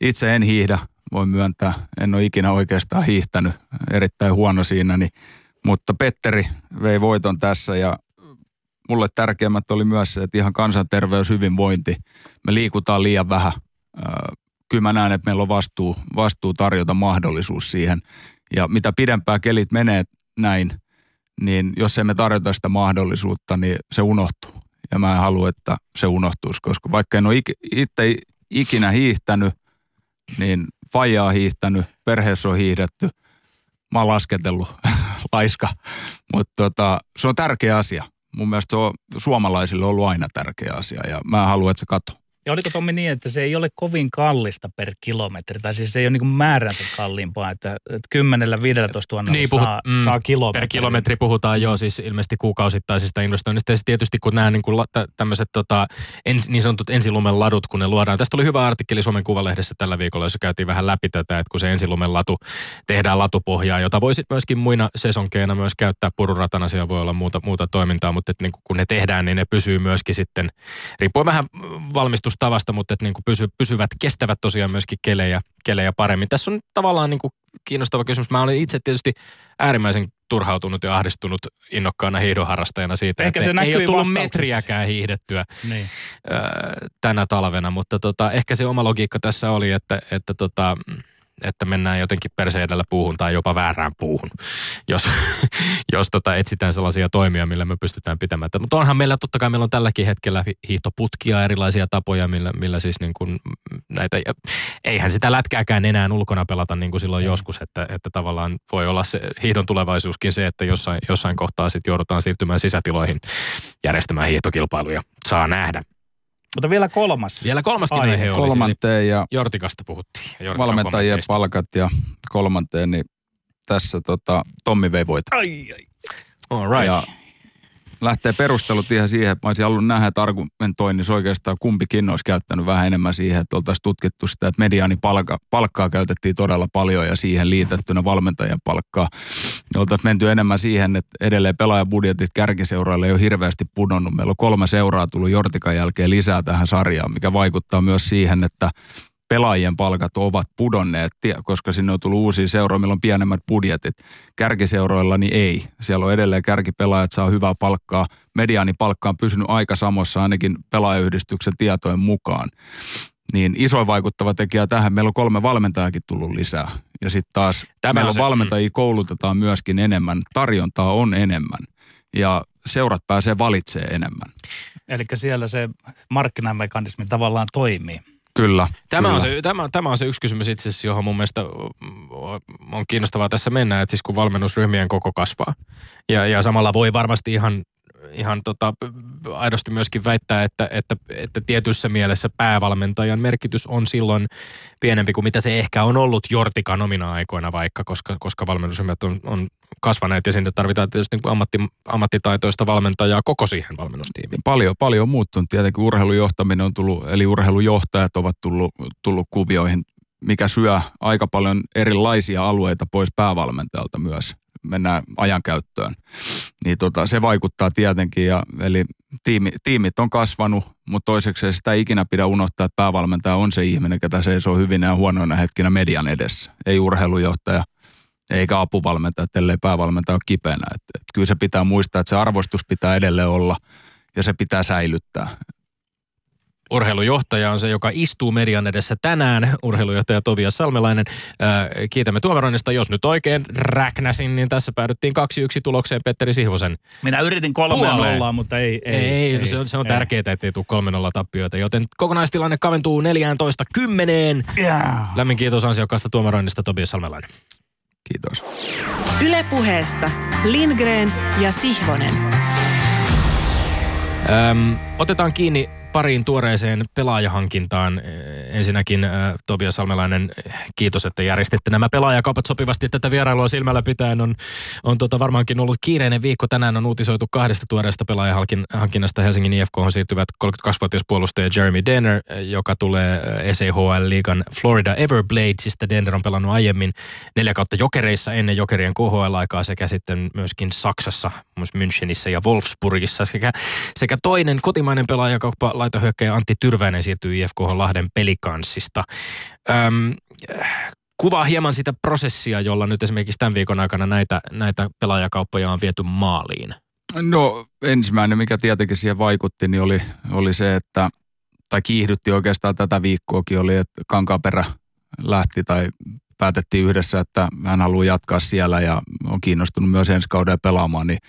itse en hiihdä, voin myöntää. En ole ikinä oikeastaan hiihtänyt, erittäin huono siinä, niin, mutta Petteri vei voiton tässä ja mulle tärkeimmät oli myös se, että ihan kansanterveys, hyvinvointi, me liikutaan liian vähän. Kyllä mä näen, että meillä on vastuu, vastuu tarjota mahdollisuus siihen. Ja mitä pidempään kelit menee näin, niin jos emme tarjota sitä mahdollisuutta, niin se unohtuu. Ja mä en halua, että se unohtuisi, koska vaikka en ole itse ikinä hiihtänyt, niin faijaa hiihtänyt, perheessä on hiihdetty, mä oon lasketellut, laiska. Mutta tota, se on tärkeä asia. Mun mielestä se on suomalaisille ollut aina tärkeä asia ja mä haluan, että se katoo. Ja oliko Tommi niin, että se ei ole kovin kallista per kilometri, tai siis se ei ole niin määränsä kalliimpaa, että, että 10 15 000 niin, puhut, saa, mm, saa kilometri. Per kilometri puhutaan jo siis ilmeisesti kuukausittaisista investoinnista, ja tietysti kun nämä niin kuin, tämmöiset tota, ens, niin sanotut ensilumen ladut, kun ne luodaan. Tästä oli hyvä artikkeli Suomen Kuvalehdessä tällä viikolla, jossa käytiin vähän läpi tätä, että kun se ensilumen latu tehdään latupohjaa, jota voisit myöskin muina sesonkeina myös käyttää pururatana, siellä voi olla muuta, muuta toimintaa, mutta että niin kun ne tehdään, niin ne pysyy myöskin sitten, riippuen vähän valmistus tavasta, mutta että niin kuin pysy, pysyvät, kestävät tosiaan myöskin kelejä, kelejä paremmin. Tässä on tavallaan niin kuin kiinnostava kysymys. Mä olin itse tietysti äärimmäisen turhautunut ja ahdistunut innokkaana hiihdonharrastajana siitä, Ehkä että se ei ole tullut metriäkään hiihdettyä niin. tänä talvena, mutta tota, ehkä se oma logiikka tässä oli, että, että tota, että mennään jotenkin perse edellä puuhun tai jopa väärään puuhun, jos, jos tota etsitään sellaisia toimia, millä me pystytään pitämään. Mutta onhan meillä, totta kai meillä on tälläkin hetkellä hiihtoputkia, erilaisia tapoja, millä, millä siis niin kuin näitä, eihän sitä lätkääkään enää ulkona pelata niin kuin silloin mm. joskus, että, että tavallaan voi olla se hiihdon tulevaisuuskin se, että jossain, jossain kohtaa sitten joudutaan siirtymään sisätiloihin järjestämään hiihtokilpailuja. Saa nähdä. Mutta vielä kolmas. Vielä kolmaskin aihe, aihe oli. Kolmanteen ja Jortikasta puhuttiin. Ja valmentajien palkat ja kolmanteen, niin tässä tota, Tommi vei voita. Ai, ai. All right. Ja lähtee perustelut ihan siihen, että mä olisin halunnut nähdä, että argumentoinnissa oikeastaan kumpikin olisi käyttänyt vähän enemmän siihen, että oltaisiin tutkittu sitä, että mediaani palkka, palkkaa käytettiin todella paljon ja siihen liitettynä valmentajan palkkaa. Ja oltaisiin menty enemmän siihen, että edelleen pelaajabudjetit kärkiseuroille ei ole hirveästi pudonnut. Meillä on kolme seuraa tullut Jortikan jälkeen lisää tähän sarjaan, mikä vaikuttaa myös siihen, että pelaajien palkat ovat pudonneet, koska sinne on tullut uusia seuroja, millä on pienemmät budjetit. Kärkiseuroilla niin ei. Siellä on edelleen kärkipelaajat, saa hyvää palkkaa. Mediaani palkka on pysynyt aika samassa ainakin pelaajayhdistyksen tietojen mukaan. Niin isoin vaikuttava tekijä tähän, meillä on kolme valmentajakin tullut lisää. Ja sitten taas Tämä meillä on se, valmentajia koulutetaan myöskin enemmän, tarjontaa on enemmän. Ja seurat pääsee valitsemaan enemmän. Eli siellä se markkinamekanismi tavallaan toimii. Kyllä. Tämä, kyllä. On se, tämä, tämä on se yksi kysymys itse asiassa, johon mun mielestä on kiinnostavaa tässä mennä, että siis kun valmennusryhmien koko kasvaa. Ja, ja samalla voi varmasti ihan ihan tota, aidosti myöskin väittää, että, että, että tietyssä mielessä päävalmentajan merkitys on silloin pienempi kuin mitä se ehkä on ollut Jortikan omina aikoina vaikka, koska, koska valmennusryhmät on, on kasvaneet ja sinne tarvitaan tietysti niin ammatti, ammattitaitoista valmentajaa koko siihen valmennustiimiin. Paljon, paljon on muuttunut. Tietenkin urheilujohtaminen on tullut, eli urheilujohtajat ovat tullut, tullut kuvioihin, mikä syö aika paljon erilaisia alueita pois päävalmentajalta myös mennään ajankäyttöön. Niin tota, se vaikuttaa tietenkin, ja, eli tiimi, tiimit on kasvanut, mutta toiseksi sitä ei ikinä pidä unohtaa, että päävalmentaja on se ihminen, ketä seisoo hyvin ja huonoina hetkinä median edessä. Ei urheilujohtaja, eikä apuvalmentaja, ellei päävalmentaja ole kipeänä. Et, et kyllä se pitää muistaa, että se arvostus pitää edelleen olla ja se pitää säilyttää. Urheilujohtaja on se, joka istuu median edessä tänään. Urheilujohtaja Tobias Salmelainen. Äh, kiitämme tuomaroinnista. Jos nyt oikein räknäsin, niin tässä päädyttiin 2-1 tulokseen Petteri Sihvosen Minä yritin kolme nollaa, mutta ei. Ei, ei, ei se on, se on ei. tärkeää, ettei tule 3 nolla tappioita. Joten kokonaistilanne kaventuu 14 kymmeneen. Yeah. Lämmin kiitos ansiokkaasta tuomaroinnista Tobias Salmelainen. Kiitos. Ylepuheessa Lindgren ja Sihvonen. Öm, otetaan kiinni pariin tuoreeseen pelaajahankintaan. Ensinnäkin äh, Tobias Salmelainen, kiitos, että järjestitte nämä pelaajakaupat sopivasti tätä vierailua silmällä pitäen. On, on tota varmaankin ollut kiireinen viikko. Tänään on uutisoitu kahdesta tuoreesta pelaajahankinnasta. Helsingin IFK on siirtyvät 32-vuotias puolustaja Jeremy Denner, joka tulee ECHL-liigan Florida Everbladesista. Denner on pelannut aiemmin neljä kautta jokereissa ennen jokerien KHL-aikaa sekä sitten myöskin Saksassa, myös Münchenissä ja Wolfsburgissa. Sekä, sekä toinen kotimainen pelaajakauppa laitahyökkäjä Antti Tyrväinen siirtyy IFK Lahden pelikanssista. Öm, kuvaa hieman sitä prosessia, jolla nyt esimerkiksi tämän viikon aikana näitä, näitä pelaajakauppoja on viety maaliin. No ensimmäinen, mikä tietenkin siihen vaikutti, niin oli, oli se, että, tai kiihdytti oikeastaan tätä viikkoakin, oli, että Kankaaperä lähti tai päätettiin yhdessä, että hän haluaa jatkaa siellä ja on kiinnostunut myös ensi kauden pelaamaan, niin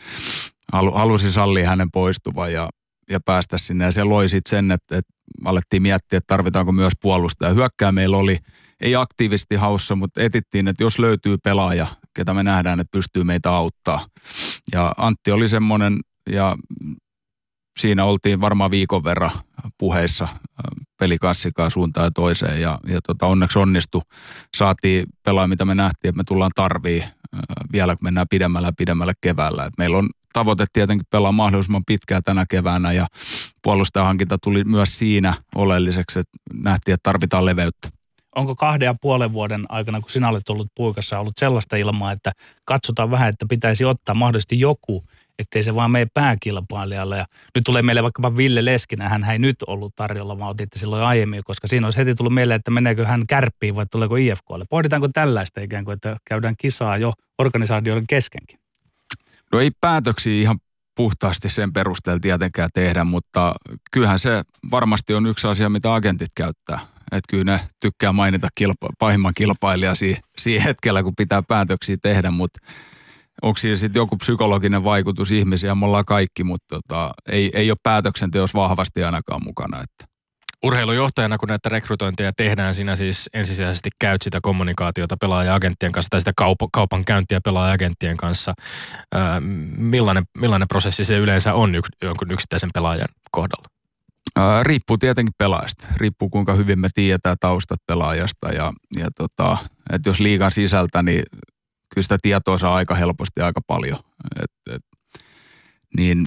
halusi sallia hänen poistuvan ja ja päästä sinne. Ja se loi sitten sen, että, että alettiin miettiä, että tarvitaanko myös puolustaja. Hyökkää meillä oli, ei aktiivisesti haussa, mutta etittiin, että jos löytyy pelaaja, ketä me nähdään, että pystyy meitä auttaa. Ja Antti oli semmoinen, ja siinä oltiin varmaan viikon verran puheissa pelikassikaa suuntaan ja toiseen. Ja, ja tota, onneksi onnistu. Saatiin pelaa, mitä me nähtiin, että me tullaan tarvii vielä, kun mennään pidemmällä ja pidemmällä keväällä. Et meillä on tavoite tietenkin pelaa mahdollisimman pitkään tänä keväänä ja puolustajahankinta tuli myös siinä oleelliseksi, että nähtiin, että tarvitaan leveyttä. Onko kahden ja puolen vuoden aikana, kun sinä olet ollut puikassa, ollut sellaista ilmaa, että katsotaan vähän, että pitäisi ottaa mahdollisesti joku, ettei se vaan mene pääkilpailijalle. Ja nyt tulee meille vaikkapa Ville Leskinen, hän ei nyt ollut tarjolla, vaan otitte silloin aiemmin, koska siinä olisi heti tullut mieleen, että meneekö hän kärppiin vai tuleeko IFKlle. Pohditaanko tällaista ikään kuin, että käydään kisaa jo organisaatioiden keskenkin? No ei päätöksiä ihan puhtaasti sen perusteella tietenkään tehdä, mutta kyllähän se varmasti on yksi asia, mitä agentit käyttää. Että kyllä ne tykkää mainita kilpa- pahimman kilpailija siinä, siinä hetkellä, kun pitää päätöksiä tehdä, mutta onko siinä sitten joku psykologinen vaikutus ihmisiä, me ollaan kaikki, mutta tota, ei, ei ole päätöksenteossa vahvasti ainakaan mukana. Että urheilujohtajana, kun näitä rekrytointeja tehdään, sinä siis ensisijaisesti käyt sitä kommunikaatiota pelaaja-agenttien kanssa tai sitä kaup- kaupan käyntiä pelaaja-agenttien kanssa. Ää, millainen, millainen prosessi se yleensä on yk- jonkun yksittäisen pelaajan kohdalla? Ää, riippuu tietenkin pelaajasta. Riippuu kuinka hyvin me tiedetään taustat pelaajasta ja, ja tota, että jos liigan sisältä, niin kyllä sitä tietoa saa aika helposti aika paljon. Et, et, niin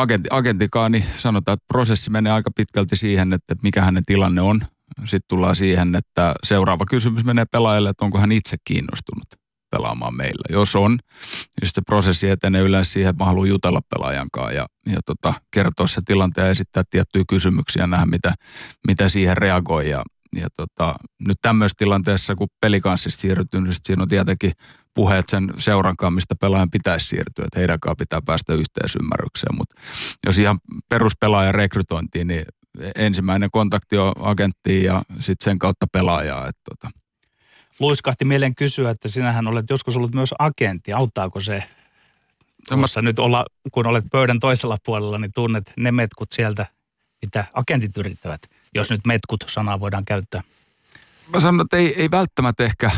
agenti, agentikaan, niin sanotaan, että prosessi menee aika pitkälti siihen, että mikä hänen tilanne on. Sitten tullaan siihen, että seuraava kysymys menee pelaajalle, että onko hän itse kiinnostunut pelaamaan meillä. Jos on, niin se prosessi etenee yleensä siihen, että mä haluan jutella pelaajan kanssa ja, ja tota, kertoa se tilanteen ja esittää tiettyjä kysymyksiä ja nähdä, mitä, mitä siihen reagoi. Ja, ja tota, nyt tämmöisessä tilanteessa, kun pelikanssista siirrytyn, niin siinä on tietenkin puheet sen seurankaan, mistä pelaajan pitäisi siirtyä, että heidän kanssa pitää päästä yhteisymmärrykseen. Mutta jos ihan peruspelaajan rekrytointiin, niin ensimmäinen kontakti on agenttiin ja sitten sen kautta pelaajaa. Että tota. Luiskahti mieleen kysyä, että sinähän olet joskus ollut myös agentti. Auttaako se Tuossa nyt olla, kun olet pöydän toisella puolella, niin tunnet ne metkut sieltä, mitä agentit yrittävät, jos nyt metkut-sanaa voidaan käyttää. Mä sanon, että ei, ei välttämättä ehkä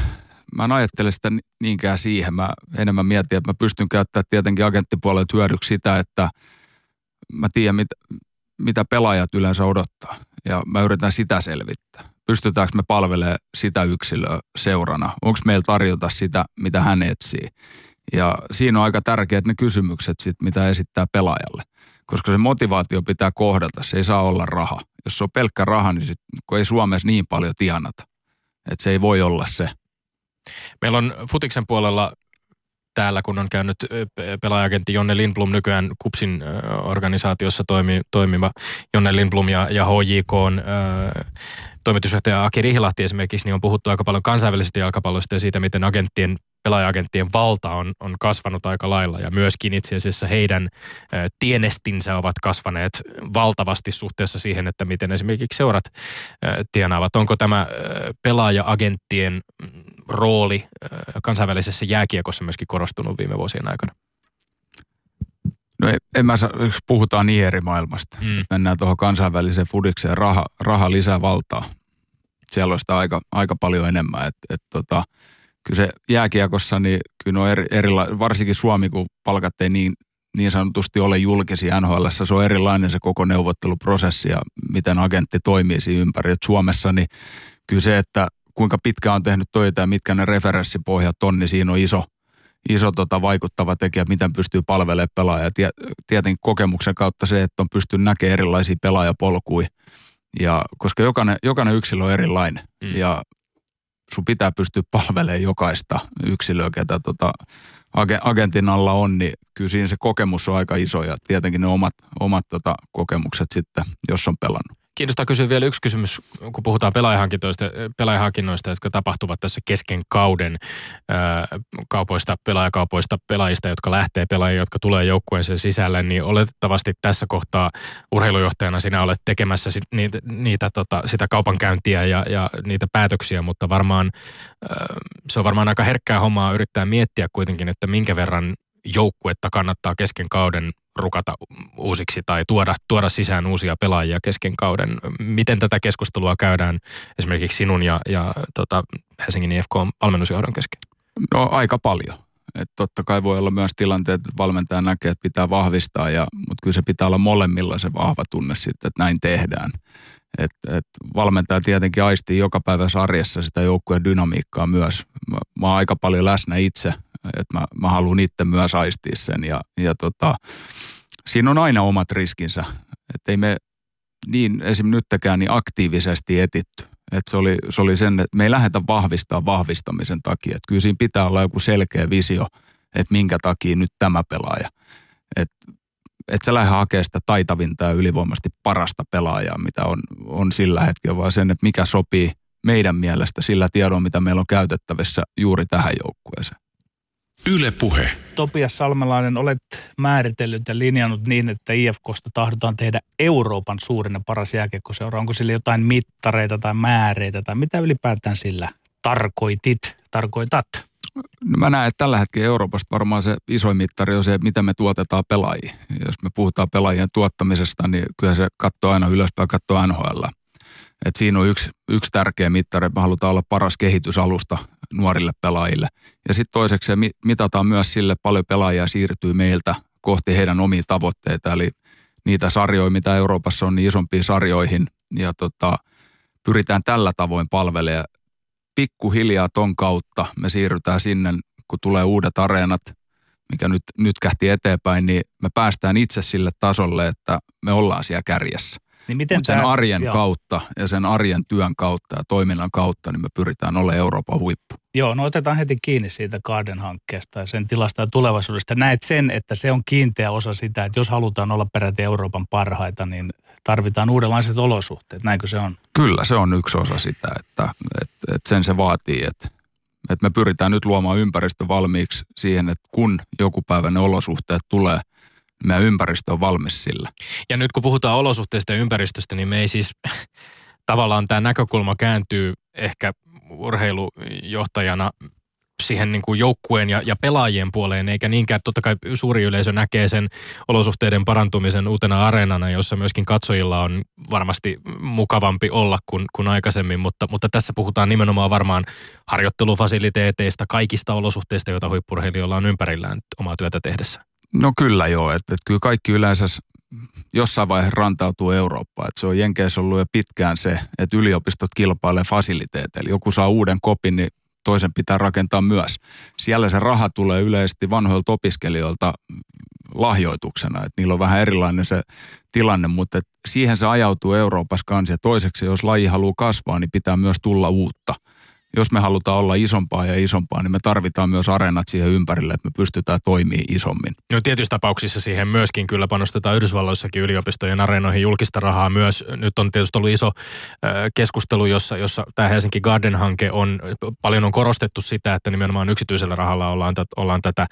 mä en ajattele sitä niinkään siihen. Mä enemmän mietin, että mä pystyn käyttämään tietenkin agenttipuolelta hyödyksi sitä, että mä tiedän, mit, mitä pelaajat yleensä odottaa. Ja mä yritän sitä selvittää. Pystytäänkö me palvelemaan sitä yksilöä seurana? Onko meillä tarjota sitä, mitä hän etsii? Ja siinä on aika tärkeät ne kysymykset, sit, mitä esittää pelaajalle. Koska se motivaatio pitää kohdata, se ei saa olla raha. Jos se on pelkkä raha, niin sit, kun ei Suomessa niin paljon tienata. Että se ei voi olla se. Meillä on Futiksen puolella täällä, kun on käynyt pelaajagentti Jonne Lindblom, nykyään Kupsin organisaatiossa toimi, toimiva Jonne Lindblom ja, ja HJK on toimitusjohtaja Aki Rihilahti esimerkiksi, niin on puhuttu aika paljon kansainvälisestä jalkapallosta ja siitä, miten agenttien pelaajagenttien valta on, on kasvanut aika lailla ja myöskin itse asiassa heidän ä, tienestinsä ovat kasvaneet valtavasti suhteessa siihen, että miten esimerkiksi seurat ä, tienaavat. Onko tämä ä, pelaaja-agenttien rooli ä, kansainvälisessä jääkiekossa myöskin korostunut viime vuosien aikana? No en, en mä saa, puhutaan niin eri maailmasta. Mm. Mennään tuohon kansainväliseen fudikseen, raha, raha lisää valtaa. Siellä on sitä aika, aika paljon enemmän. Et, et tota, kyllä se jääkiekossa, niin kyllä on eri, erila, varsinkin Suomi, kun palkat ei niin, niin sanotusti ole julkisia NHL, se on erilainen se koko neuvotteluprosessi ja miten agentti toimii siinä ympäri. Et Suomessa niin kyllä se, että kuinka pitkä on tehnyt töitä ja mitkä ne referenssipohjat on, niin siinä on iso, iso tota, vaikuttava tekijä, miten pystyy palvelemaan pelaajia. Tie, tietenkin kokemuksen kautta se, että on pystynyt näkemään erilaisia pelaajapolkuja. Ja, koska jokainen, jokainen yksilö on erilainen. Mm. Ja sun pitää pystyä palvelemaan jokaista yksilöä, ketä tota, agentin alla on, niin kyllä siinä se kokemus on aika iso ja tietenkin ne omat, omat tota, kokemukset sitten, jos on pelannut. Kiinnostaa kysyä vielä yksi kysymys, kun puhutaan pelaajahankinnoista, jotka tapahtuvat tässä kesken kauden ää, kaupoista, pelaajakaupoista, pelaajista, jotka lähtee pelaajia, jotka tulee joukkueensa sisälle, niin oletettavasti tässä kohtaa urheilujohtajana sinä olet tekemässä niitä, niitä tota, sitä kaupankäyntiä ja, ja niitä päätöksiä, mutta varmaan ää, se on varmaan aika herkkää hommaa yrittää miettiä kuitenkin, että minkä verran joukkuetta kannattaa kesken kauden rukata uusiksi tai tuoda, tuoda sisään uusia pelaajia kesken kauden. Miten tätä keskustelua käydään esimerkiksi sinun ja, ja tota Helsingin IFK valmennusjohdon kesken? No aika paljon. Et totta kai voi olla myös tilanteet, että valmentaja näkee, että pitää vahvistaa, ja, mutta kyllä se pitää olla molemmilla se vahva tunne sitten, että näin tehdään. Et, et valmentaja tietenkin aistii joka päivä sarjassa sitä joukkueen dynamiikkaa myös. Mä, mä oon aika paljon läsnä itse, että mä, mä haluan itse myös aistia sen ja, ja tota, siinä on aina omat riskinsä. Että ei me niin esim. nyttäkään niin aktiivisesti etitty. Että se oli, se oli sen, että me ei lähdetä vahvistaa vahvistamisen takia. Että kyllä siinä pitää olla joku selkeä visio, että minkä takia nyt tämä pelaaja. Että et sä lähde hakemaan sitä taitavinta ja ylivoimasti parasta pelaajaa, mitä on, on sillä hetkellä, vaan sen, että mikä sopii meidän mielestä sillä tiedolla, mitä meillä on käytettävissä juuri tähän joukkueeseen. Yle Puhe. Topias Salmelainen, olet määritellyt ja linjannut niin, että IFKsta tahdotaan tehdä Euroopan suurin ja paras jääkiekkoseura. Onko sillä jotain mittareita tai määreitä tai mitä ylipäätään sillä tarkoitit, tarkoitat? No mä näen, että tällä hetkellä Euroopasta varmaan se isoin mittari on se, mitä me tuotetaan pelaajia. Jos me puhutaan pelaajien tuottamisesta, niin kyllä se katsoo aina ylöspäin, katsoo NHL. Et siinä on yksi, yksi tärkeä mittari, että me halutaan olla paras kehitysalusta nuorille pelaajille. Ja sitten toiseksi se mitataan myös sille, paljon pelaajia siirtyy meiltä kohti heidän omia tavoitteita. Eli niitä sarjoja, mitä Euroopassa on, niin isompiin sarjoihin. Ja tota, pyritään tällä tavoin palvelemaan. Pikkuhiljaa ton kautta me siirrytään sinne, kun tulee uudet areenat, mikä nyt, nyt kähti eteenpäin, niin me päästään itse sille tasolle, että me ollaan siellä kärjessä. Niin miten sen tämä, arjen joo. kautta ja sen arjen työn kautta ja toiminnan kautta, niin me pyritään olemaan Euroopan huippu. Joo, no otetaan heti kiinni siitä Garden-hankkeesta ja sen tilasta ja tulevaisuudesta. Näet sen, että se on kiinteä osa sitä, että jos halutaan olla peräti Euroopan parhaita, niin tarvitaan uudenlaiset olosuhteet. Näinkö se on? Kyllä, se on yksi osa sitä, että, että, että sen se vaatii, että, että me pyritään nyt luomaan ympäristö valmiiksi siihen, että kun joku päivä ne olosuhteet tulee – meidän ympäristö on valmis sillä. Ja nyt kun puhutaan olosuhteista ja ympäristöstä, niin me ei siis tavallaan tämä näkökulma kääntyy ehkä urheilujohtajana siihen niin kuin joukkueen ja, ja pelaajien puoleen, eikä niinkään totta kai suuri yleisö näkee sen olosuhteiden parantumisen uutena areenana, jossa myöskin katsojilla on varmasti mukavampi olla kuin, kuin aikaisemmin, mutta, mutta tässä puhutaan nimenomaan varmaan harjoittelufasiliteeteista, kaikista olosuhteista, joita huippurheilijoilla on ympärillään omaa työtä tehdessä. No kyllä joo, että, että kyllä kaikki yleensä jossain vaiheessa rantautuu Eurooppaan. Että se on Jenkeissä ollut jo pitkään se, että yliopistot kilpailee fasiliteeteilla. Joku saa uuden kopin, niin toisen pitää rakentaa myös. Siellä se raha tulee yleisesti vanhoilta opiskelijoilta lahjoituksena, että niillä on vähän erilainen se tilanne, mutta siihen se ajautuu Euroopassa kanssa. Ja toiseksi, jos laji haluaa kasvaa, niin pitää myös tulla uutta – jos me halutaan olla isompaa ja isompaa, niin me tarvitaan myös areenat siihen ympärille, että me pystytään toimimaan isommin. No tietyissä tapauksissa siihen myöskin kyllä panostetaan Yhdysvalloissakin yliopistojen areenoihin julkista rahaa myös. Nyt on tietysti ollut iso keskustelu, jossa, jossa tämä Helsinki Garden-hanke on, paljon on korostettu sitä, että nimenomaan yksityisellä rahalla ollaan, ollaan tätä,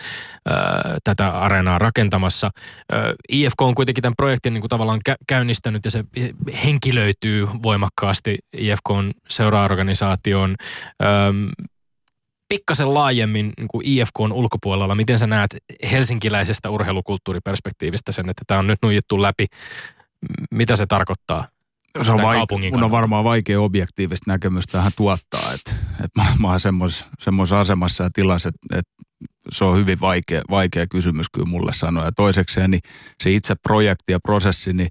tätä areenaa rakentamassa. IFK on kuitenkin tämän projektin niin kuin tavallaan käynnistänyt ja se henkilöityy voimakkaasti IFKn seura-organisaatioon Öm, pikkasen laajemmin niin kuin IFKn ulkopuolella, miten sä näet helsinkiläisestä urheilukulttuuriperspektiivistä sen, että tämä on nyt nuijittu läpi, mitä se tarkoittaa? Se on vaike- mun on varmaan vaikea objektiivista näkemystä tähän tuottaa, että, että mä, mä oon semmoisessa asemassa ja tilassa, että, että se on hyvin vaikea, vaikea kysymys kyllä mulle sanoa. Ja toisekseen niin se itse projekti ja prosessi, niin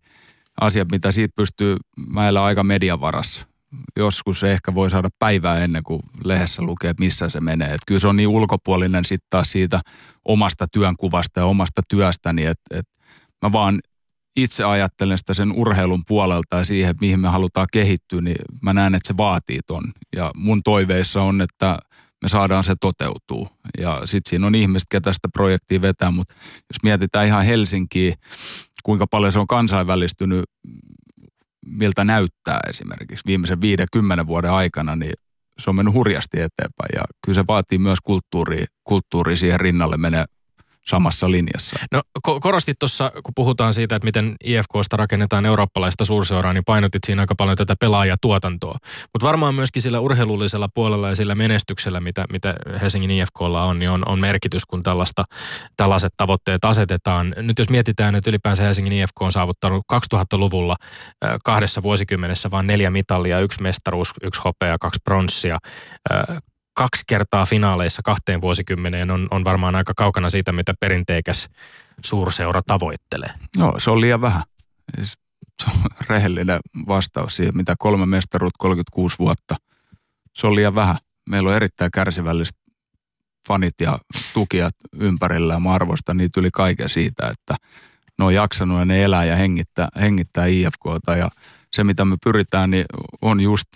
asiat, mitä siitä pystyy, mä aika median varassa joskus ehkä voi saada päivää ennen kuin lehdessä lukee, missä se menee. Et kyllä se on niin ulkopuolinen sitten taas siitä omasta työnkuvasta ja omasta työstäni, että et mä vaan itse ajattelen sitä sen urheilun puolelta ja siihen, mihin me halutaan kehittyä, niin mä näen, että se vaatii ton. Ja mun toiveissa on, että me saadaan se toteutuu. Ja sitten siinä on ihmiset, ketä sitä projektia vetää, mutta jos mietitään ihan Helsinkiä, kuinka paljon se on kansainvälistynyt miltä näyttää esimerkiksi viimeisen 50 vuoden aikana, niin se on mennyt hurjasti eteenpäin. Ja kyllä se vaatii myös kulttuuri, kulttuuri siihen rinnalle menee samassa linjassa. No korostit tuossa, kun puhutaan siitä, että miten IFKsta rakennetaan eurooppalaista suurseuraa, niin painotit siinä aika paljon tätä pelaajatuotantoa. Mutta varmaan myöskin sillä urheilullisella puolella ja sillä menestyksellä, mitä, mitä Helsingin IFKlla on, niin on, on merkitys, kun tällaista, tällaiset tavoitteet asetetaan. Nyt jos mietitään, että ylipäänsä Helsingin IFK on saavuttanut 2000-luvulla kahdessa vuosikymmenessä vain neljä mitalia, yksi mestaruus, yksi hopea, kaksi pronssia, kaksi kertaa finaaleissa kahteen vuosikymmeneen on, on varmaan aika kaukana siitä, mitä perinteikäs suurseura tavoittelee. No, se on liian vähän. Se on rehellinen vastaus siihen, mitä kolme mestaruut 36 vuotta. Se on liian vähän. Meillä on erittäin kärsivälliset fanit ja tukijat ympärillä ja mä arvostan niitä yli kaiken siitä, että ne on jaksanut ja ne elää ja hengittää, hengittää IFKta ja se mitä me pyritään niin on just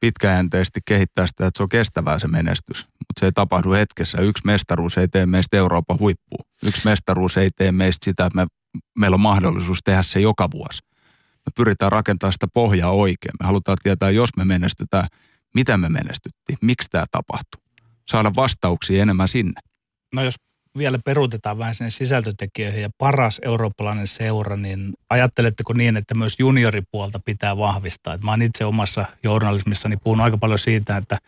pitkäjänteisesti kehittää sitä, että se on kestävää se menestys. Mutta se ei tapahdu hetkessä. Yksi mestaruus ei tee meistä Euroopan huippua. Yksi mestaruus ei tee meistä sitä, että me, meillä on mahdollisuus tehdä se joka vuosi. Me pyritään rakentamaan sitä pohjaa oikein. Me halutaan tietää, jos me menestytään, miten me menestyttiin, miksi tämä tapahtui. Saada vastauksia enemmän sinne. No jos vielä peruutetaan vähän sinne sisältötekijöihin ja paras eurooppalainen seura, niin ajatteletteko niin, että myös junioripuolta pitää vahvistaa? Et mä oon itse omassa journalismissani puhunut aika paljon siitä, että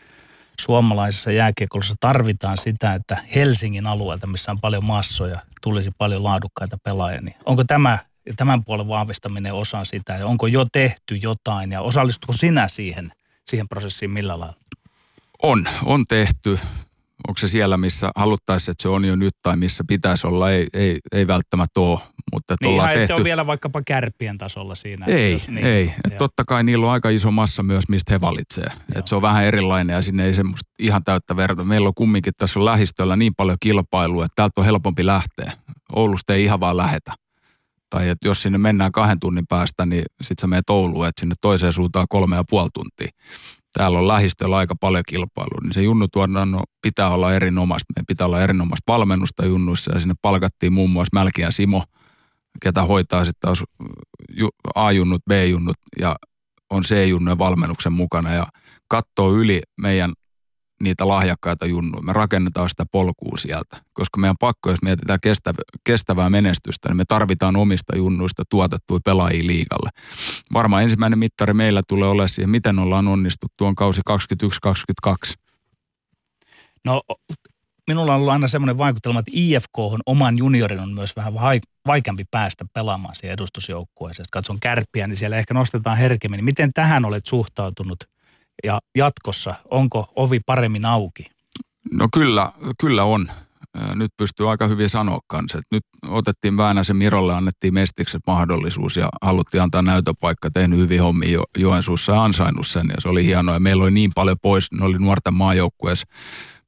suomalaisessa jääkiekossa tarvitaan sitä, että Helsingin alueelta, missä on paljon massoja, tulisi paljon laadukkaita pelaajia. Niin onko tämä tämän puolen vahvistaminen osa sitä ja onko jo tehty jotain ja osallistuko sinä siihen, siihen prosessiin millä lailla? On, on tehty onko se siellä, missä haluttaisiin, että se on jo nyt tai missä pitäisi olla, ei, ei, ei välttämättä ole. Mutta niin ihan, tehty... on vielä vaikkapa kärppien tasolla siinä. Ei, jos, niin, ei. Et totta kai niillä on aika iso massa myös, mistä he valitsee. Et se on vähän erilainen ja sinne ei semmoista ihan täyttä verta. Meillä on kumminkin tässä on lähistöllä niin paljon kilpailua, että täältä on helpompi lähteä. Oulusta ei ihan vaan lähetä. Tai että jos sinne mennään kahden tunnin päästä, niin sitten sä menet Ouluun, että sinne toiseen suuntaan kolme ja puoli tuntia täällä on lähistöllä aika paljon kilpailua, niin se junnutuotannon pitää olla erinomaista. Meidän pitää olla erinomaista valmennusta junnuissa ja sinne palkattiin muun muassa Mälkiä Simo, ketä hoitaa sitten taas A-junnut, B-junnut ja on C-junnujen valmennuksen mukana ja katsoo yli meidän niitä lahjakkaita junnuja. Me rakennetaan sitä polkua sieltä, koska meidän pakko, jos mietitään kestävää, menestystä, niin me tarvitaan omista junnuista tuotettuja pelaajia liikalle. Varmaan ensimmäinen mittari meillä tulee olemaan siihen, miten ollaan onnistuttu, on kausi 21-22. No minulla on ollut aina semmoinen vaikutelma, että IFK on oman juniorin on myös vähän vaikeampi päästä pelaamaan siihen edustusjoukkueeseen. Katson kärppiä, niin siellä ehkä nostetaan herkemmin. Miten tähän olet suhtautunut ja jatkossa, onko ovi paremmin auki? No kyllä, kyllä on. Nyt pystyy aika hyvin sanoa kanssa, että nyt otettiin Väänäsen Mirolle, annettiin Mestikset mahdollisuus ja haluttiin antaa näytöpaikka, tehnyt hyvin hommia jo, Joensuussa ja ansainnut sen ja se oli hienoa. Ja meillä oli niin paljon pois, ne oli nuorten maajoukkueessa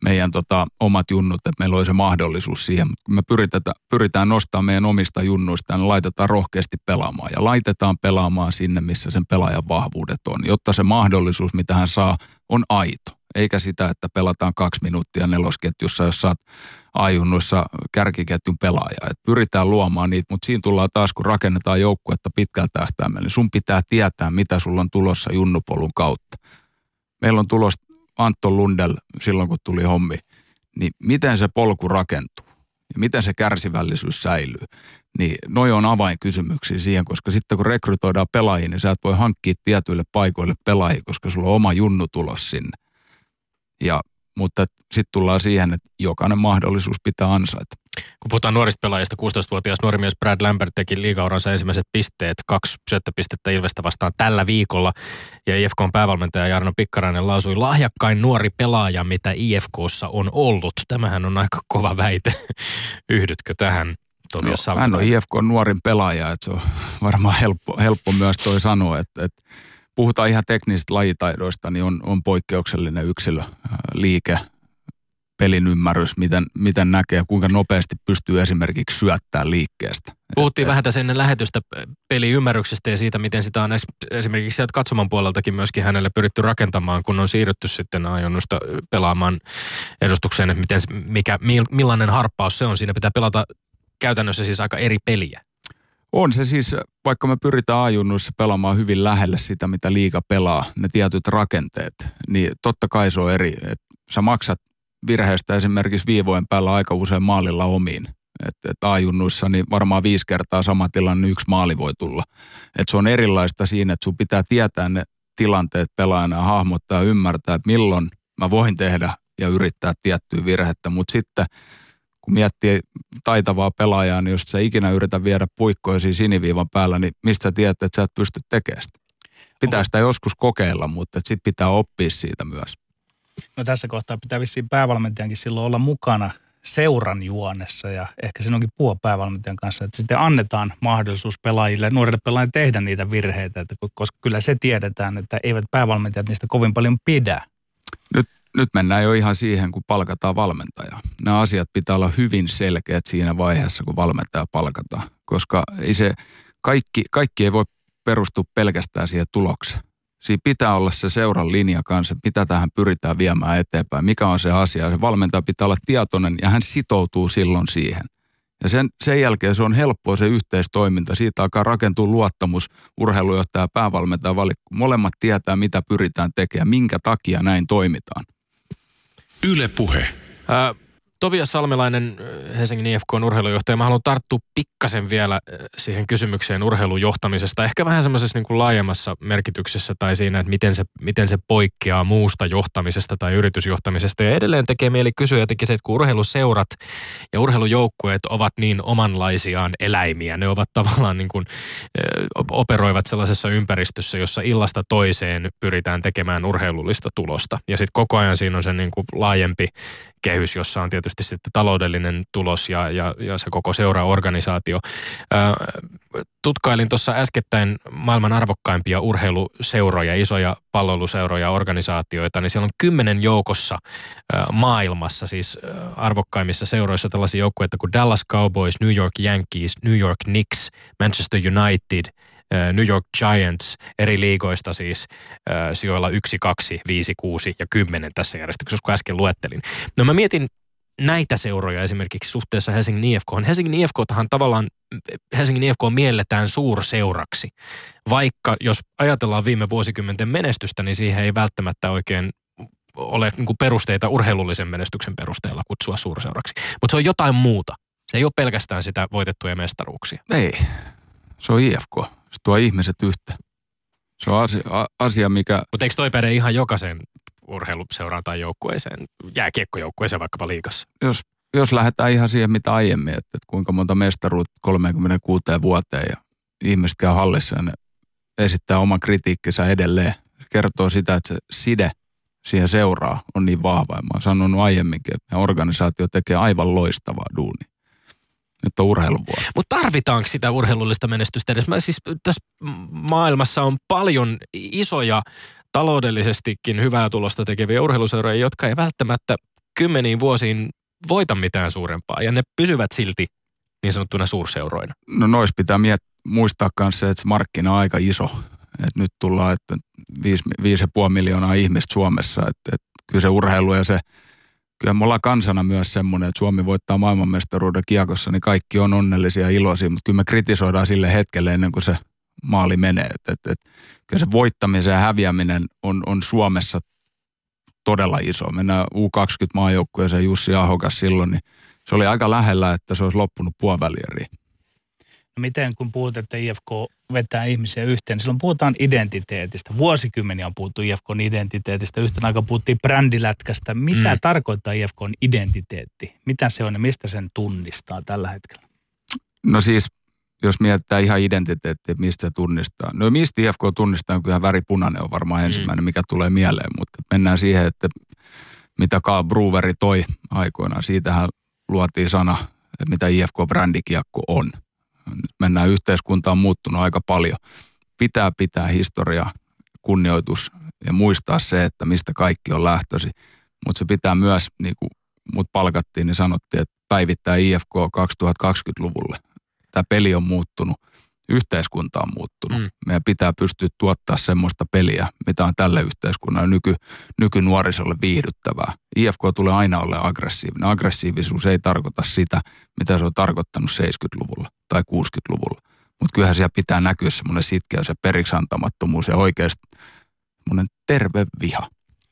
meidän tota, omat junnut, että meillä oli se mahdollisuus siihen. Me pyritään, pyritään nostamaan meidän omista junnuista ne laitetaan rohkeasti pelaamaan. Ja laitetaan pelaamaan sinne, missä sen pelaajan vahvuudet on, jotta se mahdollisuus, mitä hän saa, on aito. Eikä sitä, että pelataan kaksi minuuttia nelosketjussa, jos saat ajunnoissa kärkiketjun pelaaja. Et pyritään luomaan niitä, mutta siinä tullaan taas, kun rakennetaan joukkuetta pitkällä tähtäimellä, niin sun pitää tietää, mitä sulla on tulossa junnupolun kautta. Meillä on tulossa Anton Lundell silloin, kun tuli hommi, niin miten se polku rakentuu ja miten se kärsivällisyys säilyy, niin noi on avainkysymyksiä siihen, koska sitten kun rekrytoidaan pelaajia, niin sä et voi hankkia tietyille paikoille pelaajia, koska sulla on oma junnu tulos sinne. Ja mutta sitten tullaan siihen, että jokainen mahdollisuus pitää ansaita. Kun puhutaan nuorista pelaajista, 16-vuotias nuori mies Brad Lambert teki liigauransa ensimmäiset pisteet, kaksi syöttöpistettä Ilvestä vastaan tällä viikolla. Ja IFKn päävalmentaja Jarno Pikkarainen lausui lahjakkain nuori pelaaja, mitä IFKssa on ollut. Tämähän on aika kova väite. Yhdytkö tähän? Tobias no, hän on IFK nuorin pelaaja, että se on varmaan helppo, helppo myös toi sanoa, että, että puhutaan ihan teknisistä lajitaidoista, niin on, on poikkeuksellinen yksilö, liike, pelin ymmärrys, miten, miten näkee, kuinka nopeasti pystyy esimerkiksi syöttämään liikkeestä. Puhuttiin et, vähän tässä ennen lähetystä peliymmärryksestä ja siitä, miten sitä on esimerkiksi sieltä katsoman puoleltakin myöskin hänelle pyritty rakentamaan, kun on siirrytty sitten ajonnusta pelaamaan edustukseen, että miten, mikä, millainen harppaus se on. Siinä pitää pelata käytännössä siis aika eri peliä. On se siis, vaikka me pyritään ajunnuissa pelaamaan hyvin lähelle sitä, mitä liiga pelaa, ne tietyt rakenteet, niin totta kai se on eri. Et sä maksat virheestä esimerkiksi viivojen päällä aika usein maalilla omiin. Että et ajunnuissa niin varmaan viisi kertaa sama tilanne, yksi maali voi tulla. Et se on erilaista siinä, että sun pitää tietää ne tilanteet pelaajana ja hahmottaa ja ymmärtää, että milloin mä voin tehdä ja yrittää tiettyä virhettä. Mutta sitten kun miettii taitavaa pelaajaa, niin jos sä ikinä yritä viedä puikkoja siinä siniviivan päällä, niin mistä sä tiedät, että sä et pysty tekemään sitä? Pitää sitä joskus kokeilla, mutta sitten pitää oppia siitä myös. No tässä kohtaa pitää vissiin päävalmentajankin silloin olla mukana seuran juonessa ja ehkä siinä onkin puhua päävalmentajan kanssa, että sitten annetaan mahdollisuus pelaajille, nuorille pelaajille tehdä niitä virheitä, että koska kyllä se tiedetään, että eivät päävalmentajat niistä kovin paljon pidä. Nyt nyt mennään jo ihan siihen, kun palkataan valmentaja. Nämä asiat pitää olla hyvin selkeät siinä vaiheessa, kun valmentaja palkataan, koska ei se, kaikki, kaikki ei voi perustua pelkästään siihen tulokseen. Siinä pitää olla se seuran linja kanssa, mitä tähän pyritään viemään eteenpäin, mikä on se asia. Se valmentaja pitää olla tietoinen ja hän sitoutuu silloin siihen. Ja sen, sen jälkeen se on helppoa se yhteistoiminta. Siitä alkaa rakentua luottamus urheilujohtaja ja päävalmentaja valikko. Molemmat tietää, mitä pyritään tekemään, minkä takia näin toimitaan. Yle Puhe. Ää, Tobias Salmelainen, Helsingin IFK urheilujohtaja. Mä haluan tarttua pikkasen vielä siihen kysymykseen urheilujohtamisesta. Ehkä vähän semmoisessa niin kuin laajemmassa merkityksessä tai siinä, että miten se, miten se poikkeaa muusta johtamisesta tai yritysjohtamisesta. Ja edelleen tekee mieli kysyä jotenkin se, että kun urheiluseurat ja urheilujoukkueet ovat niin omanlaisiaan eläimiä, ne ovat tavallaan niin kuin, operoivat sellaisessa ympäristössä, jossa illasta toiseen pyritään tekemään urheilullista tulosta. Ja sitten koko ajan siinä on se niin kuin laajempi kehys, jossa on tietysti sitten taloudellinen tulos ja, ja, ja se koko seuraorganisaatio. Tutkailin tuossa äskettäin maailman arvokkaimpia urheiluseuroja, isoja palloiluseuroja, organisaatioita, niin siellä on kymmenen joukossa maailmassa, siis arvokkaimmissa seuroissa tällaisia joukkueita kuin Dallas Cowboys, New York Yankees, New York Knicks, Manchester United – New York Giants eri liigoista siis sijoilla 1, 2, 5, 6 ja 10 tässä järjestyksessä, kun äsken luettelin. No mä mietin näitä seuroja esimerkiksi suhteessa Helsingin IFK. Helsingin IFK tahan tavallaan, Helsingin IFK mielletään suurseuraksi. Vaikka jos ajatellaan viime vuosikymmenten menestystä, niin siihen ei välttämättä oikein ole niin perusteita urheilullisen menestyksen perusteella kutsua suurseuraksi. Mutta se on jotain muuta. Se ei ole pelkästään sitä voitettuja mestaruuksia. Ei, se on IFK. Tuo ihmiset yhtä. Se on asia, asia mikä... Mutta eikö toi päde ihan jokaisen urheiluseuraan tai joukkueeseen, jääkiekkojoukkueeseen vaikkapa liikassa? Jos, jos lähdetään ihan siihen, mitä aiemmin, että, että kuinka monta mestaruutta 36 vuoteen ja ihmiset käy hallissa ja ne esittää oman kritiikkinsä edelleen. Se kertoo sitä, että se side siihen seuraa on niin vahva. Ja mä oon sanonut aiemminkin, että organisaatio tekee aivan loistavaa duunia. Nyt on urheilun Mutta tarvitaanko sitä urheilullista menestystä edes? Mä siis tässä maailmassa on paljon isoja taloudellisestikin hyvää tulosta tekeviä urheiluseuroja, jotka ei välttämättä kymmeniin vuosiin voita mitään suurempaa. Ja ne pysyvät silti niin sanottuna suurseuroina. No nois pitää miet- muistaa myös se, että se markkina on aika iso. Et nyt tullaan, että 5,5 miljoonaa ihmistä Suomessa. Että et kyllä se urheilu ja se, kyllä me ollaan kansana myös semmoinen, että Suomi voittaa maailmanmestaruuden kiekossa, niin kaikki on onnellisia ja iloisia, mutta kyllä me kritisoidaan sille hetkelle ennen kuin se maali menee. Et, et, et, kyllä se voittamisen ja häviäminen on, on Suomessa todella iso. Mennään U20-maajoukkueeseen Jussi Ahokas silloin, niin se oli aika lähellä, että se olisi loppunut puolivälieriin. Miten kun puhut, että IFK vetää ihmisiä yhteen, niin silloin puhutaan identiteetistä. Vuosikymmeniä on puhuttu IFKn identiteetistä. Yhtenä aikaa puhuttiin brändilätkästä. Mitä mm. tarkoittaa IFKn identiteetti? Mitä se on ja mistä sen tunnistaa tällä hetkellä? No siis, jos mietitään ihan identiteettiä, mistä se tunnistaa. No mistä IFK tunnistaa, on kyllä väri punainen on varmaan mm. ensimmäinen, mm. mikä tulee mieleen. Mutta mennään siihen, että mitä Carl Breweri toi aikoinaan. Siitähän luotiin sana, että mitä IFK-brändikiekko on. Mennään yhteiskuntaan muuttunut aika paljon. Pitää pitää historia, kunnioitus ja muistaa se, että mistä kaikki on lähtösi. Mutta se pitää myös, niin kuin mut palkattiin, niin sanottiin, että päivittää IFK 2020-luvulle. Tämä peli on muuttunut yhteiskunta on muuttunut. Mm. Meidän pitää pystyä tuottaa semmoista peliä, mitä on tälle yhteiskunnalle nyky, nykynuorisolle viihdyttävää. IFK tulee aina olla aggressiivinen. Aggressiivisuus ei tarkoita sitä, mitä se on tarkoittanut 70-luvulla tai 60-luvulla. Mutta kyllähän siellä pitää näkyä semmoinen sitkeys ja periksantamattomuus ja oikeasti semmoinen terve viha.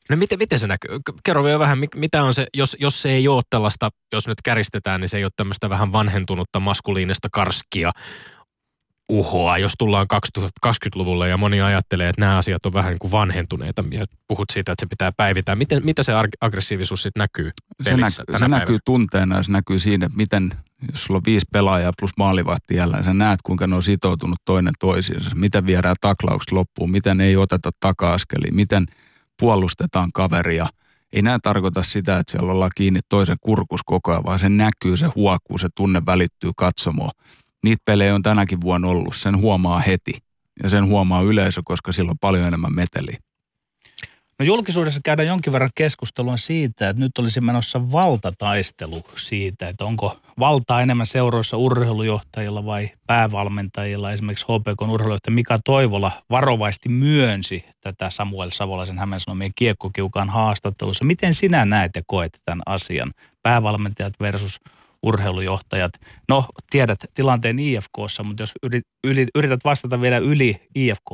No miten, miten se näkyy? Kerro vielä vähän, mitä on se, jos, jos se ei ole tällaista, jos nyt käristetään, niin se ei ole tämmöistä vähän vanhentunutta maskuliinista karskia uhoa, jos tullaan 2020-luvulle ja moni ajattelee, että nämä asiat on vähän niin kuin vanhentuneita ja puhut siitä, että se pitää päivittää. Miten, mitä se aggressiivisuus sitten näkyy Se, näkyy, se näkyy tunteena ja se näkyy siinä, että miten, jos sulla on viisi pelaajaa plus maalivahti jälleen, sä näet kuinka ne on sitoutunut toinen toisiinsa. Miten viedään taklaukset loppuun, miten ei oteta taka-askelia, miten puolustetaan kaveria. Ei nämä tarkoita sitä, että siellä ollaan kiinni toisen kurkus koko ajan, vaan se näkyy, se huokuu, se tunne välittyy katsomoon niitä pelejä on tänäkin vuonna ollut. Sen huomaa heti ja sen huomaa yleisö, koska sillä on paljon enemmän meteliä. No julkisuudessa käydään jonkin verran keskustelua siitä, että nyt olisi menossa valtataistelu siitä, että onko valtaa enemmän seuroissa urheilujohtajilla vai päävalmentajilla. Esimerkiksi HPK urheilujohtaja Mika Toivola varovasti myönsi tätä Samuel Savolaisen Hämeen Sanomien kiekkokiukaan haastattelussa. Miten sinä näet ja koet tämän asian? Päävalmentajat versus urheilujohtajat. No, tiedät tilanteen IFKssa, mutta jos yrität vastata vielä yli IFK.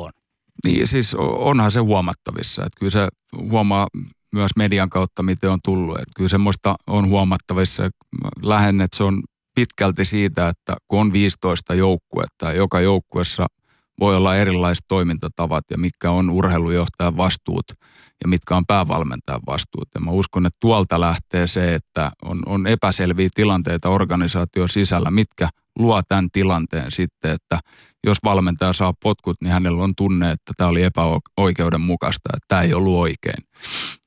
Niin, siis onhan se huomattavissa. Että kyllä se huomaa myös median kautta, miten on tullut. Että kyllä semmoista on huomattavissa. Lähden, että se on pitkälti siitä, että kun on 15 joukkuetta joka joukkuessa voi olla erilaiset toimintatavat ja mitkä on urheilujohtajan vastuut – ja mitkä on päävalmentajan vastuut. Ja mä uskon, että tuolta lähtee se, että on, on epäselviä tilanteita organisaation sisällä, mitkä luo tämän tilanteen sitten, että jos valmentaja saa potkut, niin hänellä on tunne, että tämä oli epäoikeudenmukaista, että tämä ei ollut oikein.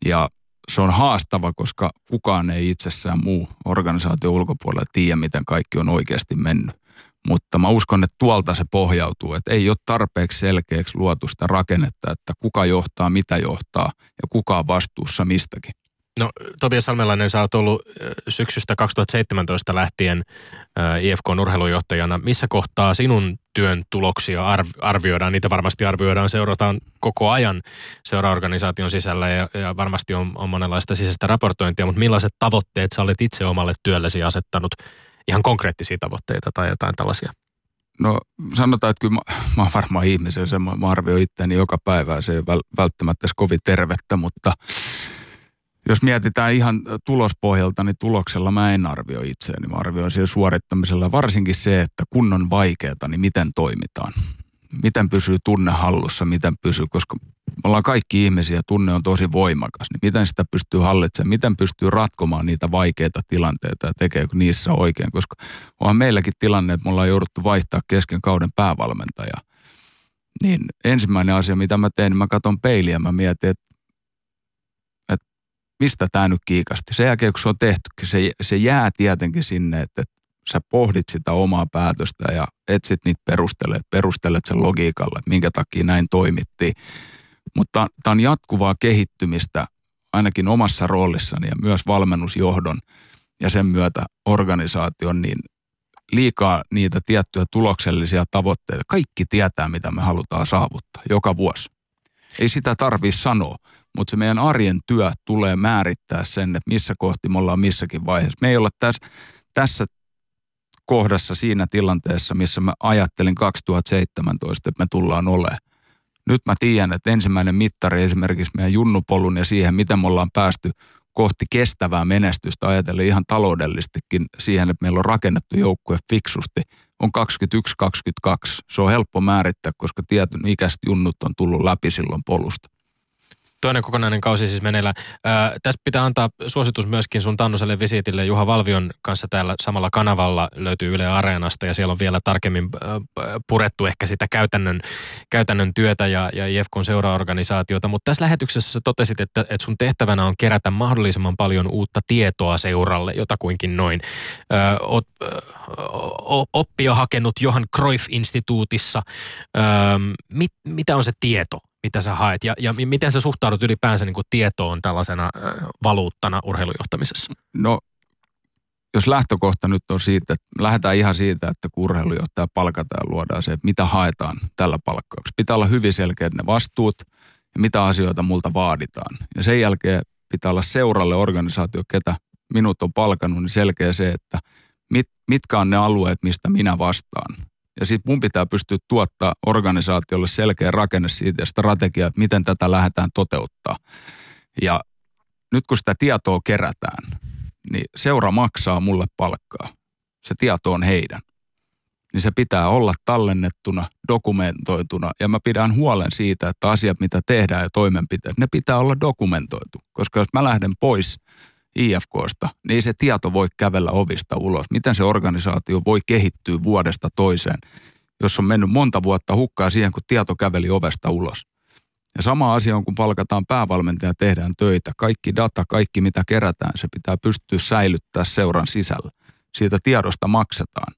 Ja se on haastava, koska kukaan ei itsessään muu organisaation ulkopuolella tiedä, miten kaikki on oikeasti mennyt. Mutta mä uskon, että tuolta se pohjautuu, että ei ole tarpeeksi selkeäksi luotu sitä rakennetta, että kuka johtaa, mitä johtaa ja kuka on vastuussa mistäkin. No Tobias Salmelainen, sä oot ollut syksystä 2017 lähtien IFK-urheilujohtajana. Missä kohtaa sinun työn tuloksia arvioidaan? Niitä varmasti arvioidaan, seurataan koko ajan seuraorganisaation sisällä ja, ja varmasti on, on monenlaista sisäistä raportointia, mutta millaiset tavoitteet sä olet itse omalle työllesi asettanut ihan konkreettisia tavoitteita tai jotain tällaisia? No sanotaan, että kyllä mä, mä oon varmaan ihmisen, se mä, mä arvioin itseäni joka päivä, se ei välttämättä edes kovin tervettä, mutta jos mietitään ihan tulospohjalta, niin tuloksella mä en arvioi itseäni. Mä arvioin siellä suorittamisella varsinkin se, että kun on vaikeaa, niin miten toimitaan. Miten pysyy tunne hallussa, miten pysyy, koska me ollaan kaikki ihmisiä, tunne on tosi voimakas, niin miten sitä pystyy hallitsemaan, miten pystyy ratkomaan niitä vaikeita tilanteita ja tekeekö niissä oikein, koska onhan meilläkin tilanne, että me ollaan jouduttu vaihtaa kesken kauden päävalmentajaa. Niin ensimmäinen asia, mitä mä teen, niin mä katson peiliä ja mä mietin, että, että mistä tämä nyt kiikasti. Sen jälkeen, kun se on tehty, se, se jää tietenkin sinne, että, että sä pohdit sitä omaa päätöstä ja etsit niitä perustelet, perustelet sen logiikalle, minkä takia näin toimittiin. Mutta tämä on jatkuvaa kehittymistä ainakin omassa roolissani ja myös valmennusjohdon ja sen myötä organisaation, niin liikaa niitä tiettyjä tuloksellisia tavoitteita. Kaikki tietää, mitä me halutaan saavuttaa joka vuosi. Ei sitä tarvii sanoa, mutta se meidän arjen työ tulee määrittää sen, että missä kohti me ollaan missäkin vaiheessa. Me ei olla tässä, tässä kohdassa siinä tilanteessa, missä mä ajattelin 2017, että me tullaan olemaan. Nyt mä tiedän, että ensimmäinen mittari esimerkiksi meidän junnupolun ja siihen, miten me ollaan päästy kohti kestävää menestystä, ajatellen ihan taloudellistikin siihen, että meillä on rakennettu joukkue fiksusti, on 21-22. Se on helppo määrittää, koska tietyn ikäiset junnut on tullut läpi silloin polusta toinen kokonainen kausi siis meneillään. Ää, tässä pitää antaa suositus myöskin sun Tannoselle visiitille. Juha Valvion kanssa täällä samalla kanavalla löytyy Yle Areenasta ja siellä on vielä tarkemmin purettu ehkä sitä käytännön, käytännön työtä ja, ja IFKn seuraorganisaatiota. Mutta tässä lähetyksessä sä totesit, että, että sun tehtävänä on kerätä mahdollisimman paljon uutta tietoa seuralle, jotakuinkin noin. Ää, oot, oppia hakenut Johan Cruyff-instituutissa. Mit, mitä on se tieto? Mitä sä haet ja, ja miten sä suhtaudut ylipäänsä niin kuin tietoon tällaisena äh, valuuttana urheilujohtamisessa? No jos lähtökohta nyt on siitä, että lähdetään ihan siitä, että kun urheilujohtaja palkataan ja luodaan se, että mitä haetaan tällä palkkauksessa. Pitää olla hyvin selkeät ne vastuut ja mitä asioita multa vaaditaan. Ja sen jälkeen pitää olla seuralle organisaatio, ketä minut on palkannut, niin selkeä se, että mit, mitkä on ne alueet, mistä minä vastaan. Ja sitten mun pitää pystyä tuottaa organisaatiolle selkeä rakenne siitä ja strategia, että miten tätä lähdetään toteuttaa. Ja nyt kun sitä tietoa kerätään, niin seura maksaa mulle palkkaa. Se tieto on heidän. Niin se pitää olla tallennettuna, dokumentoituna ja mä pidän huolen siitä, että asiat mitä tehdään ja toimenpiteet, ne pitää olla dokumentoitu. Koska jos mä lähden pois – IFKsta, niin se tieto voi kävellä ovista ulos. Miten se organisaatio voi kehittyä vuodesta toiseen, jos on mennyt monta vuotta hukkaa siihen, kun tieto käveli ovesta ulos. Ja sama asia on, kun palkataan päävalmentaja tehdään töitä. Kaikki data, kaikki mitä kerätään, se pitää pystyä säilyttää seuran sisällä. Siitä tiedosta maksetaan.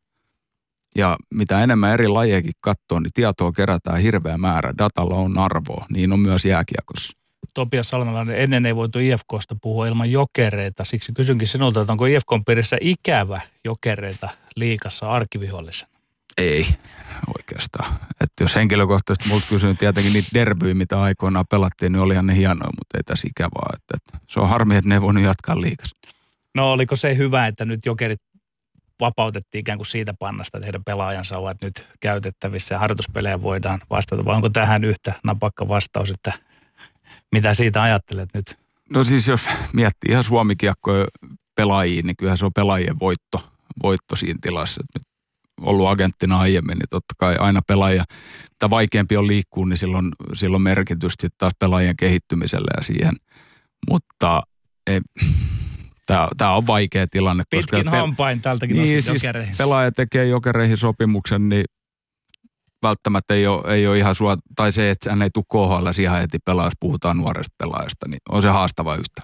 Ja mitä enemmän eri lajejakin katsoo, niin tietoa kerätään hirveä määrä. Datalla on arvoa, niin on myös jääkiekossa. Topias Salmelainen, ennen ei voitu IFKsta puhua ilman jokereita. Siksi kysynkin sinulta, että onko IFKn piirissä ikävä jokereita liikassa arkivihollisena? Ei oikeastaan. Että jos henkilökohtaisesti multa kysynyt tietenkin niitä derbyjä, mitä aikoinaan pelattiin, niin olihan ne hienoja, mutta ei tässä ikävää. Että, että se on harmi, että ne ei voinut jatkaa liikassa. No oliko se hyvä, että nyt jokerit vapautettiin ikään kuin siitä pannasta, että heidän pelaajansa ovat nyt käytettävissä ja harjoituspelejä voidaan vastata, vai onko tähän yhtä napakka vastaus, että mitä siitä ajattelet nyt? No siis jos miettii ihan suomikiekkoja pelaajiin, niin kyllähän se on pelaajien voitto, voitto siinä tilassa. Nyt ollut agenttina aiemmin, niin totta kai aina pelaaja, mitä vaikeampi on liikkua, niin silloin, silloin merkitystä sitten taas pelaajien kehittymiselle ja siihen. Mutta ei, tämä on vaikea tilanne. Pitkin koska hampain tältäkin niin, siis pelaaja tekee jokereihin sopimuksen, niin välttämättä ei ole, ei ole ihan sua, tai se, että hän ei tule KHL ihan heti pelaa, jos puhutaan nuoresta pelaajasta, niin on se haastava yhtä.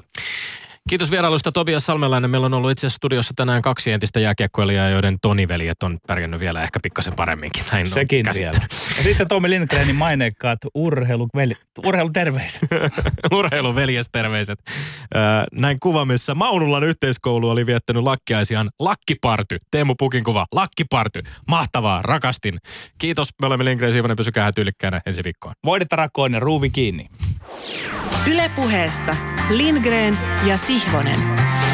Kiitos vierailusta Tobias Salmelainen. Meillä on ollut itse asiassa studiossa tänään kaksi entistä jääkiekkoilijaa, joiden Toni-veljet on pärjännyt vielä ehkä pikkasen paremminkin. Näin Sekin vielä. Ja sitten Tomi Lindgrenin maineikkaat urheiluveli, urheiluterveiset. Urheiluveljesterveiset. Näin kuva, missä Maunulan yhteiskoulu oli viettänyt lakkiaisiaan Lakkiparty. Teemu Pukin kuva. Lakkiparty. Mahtavaa. Rakastin. Kiitos. Me olemme Lindgren Siivonen. Pysykää tyylikkäänä ensi viikkoon. Voidetta rakoon ja ruuvi kiinni. Ylepuheessa Lindgren ja Sihvonen.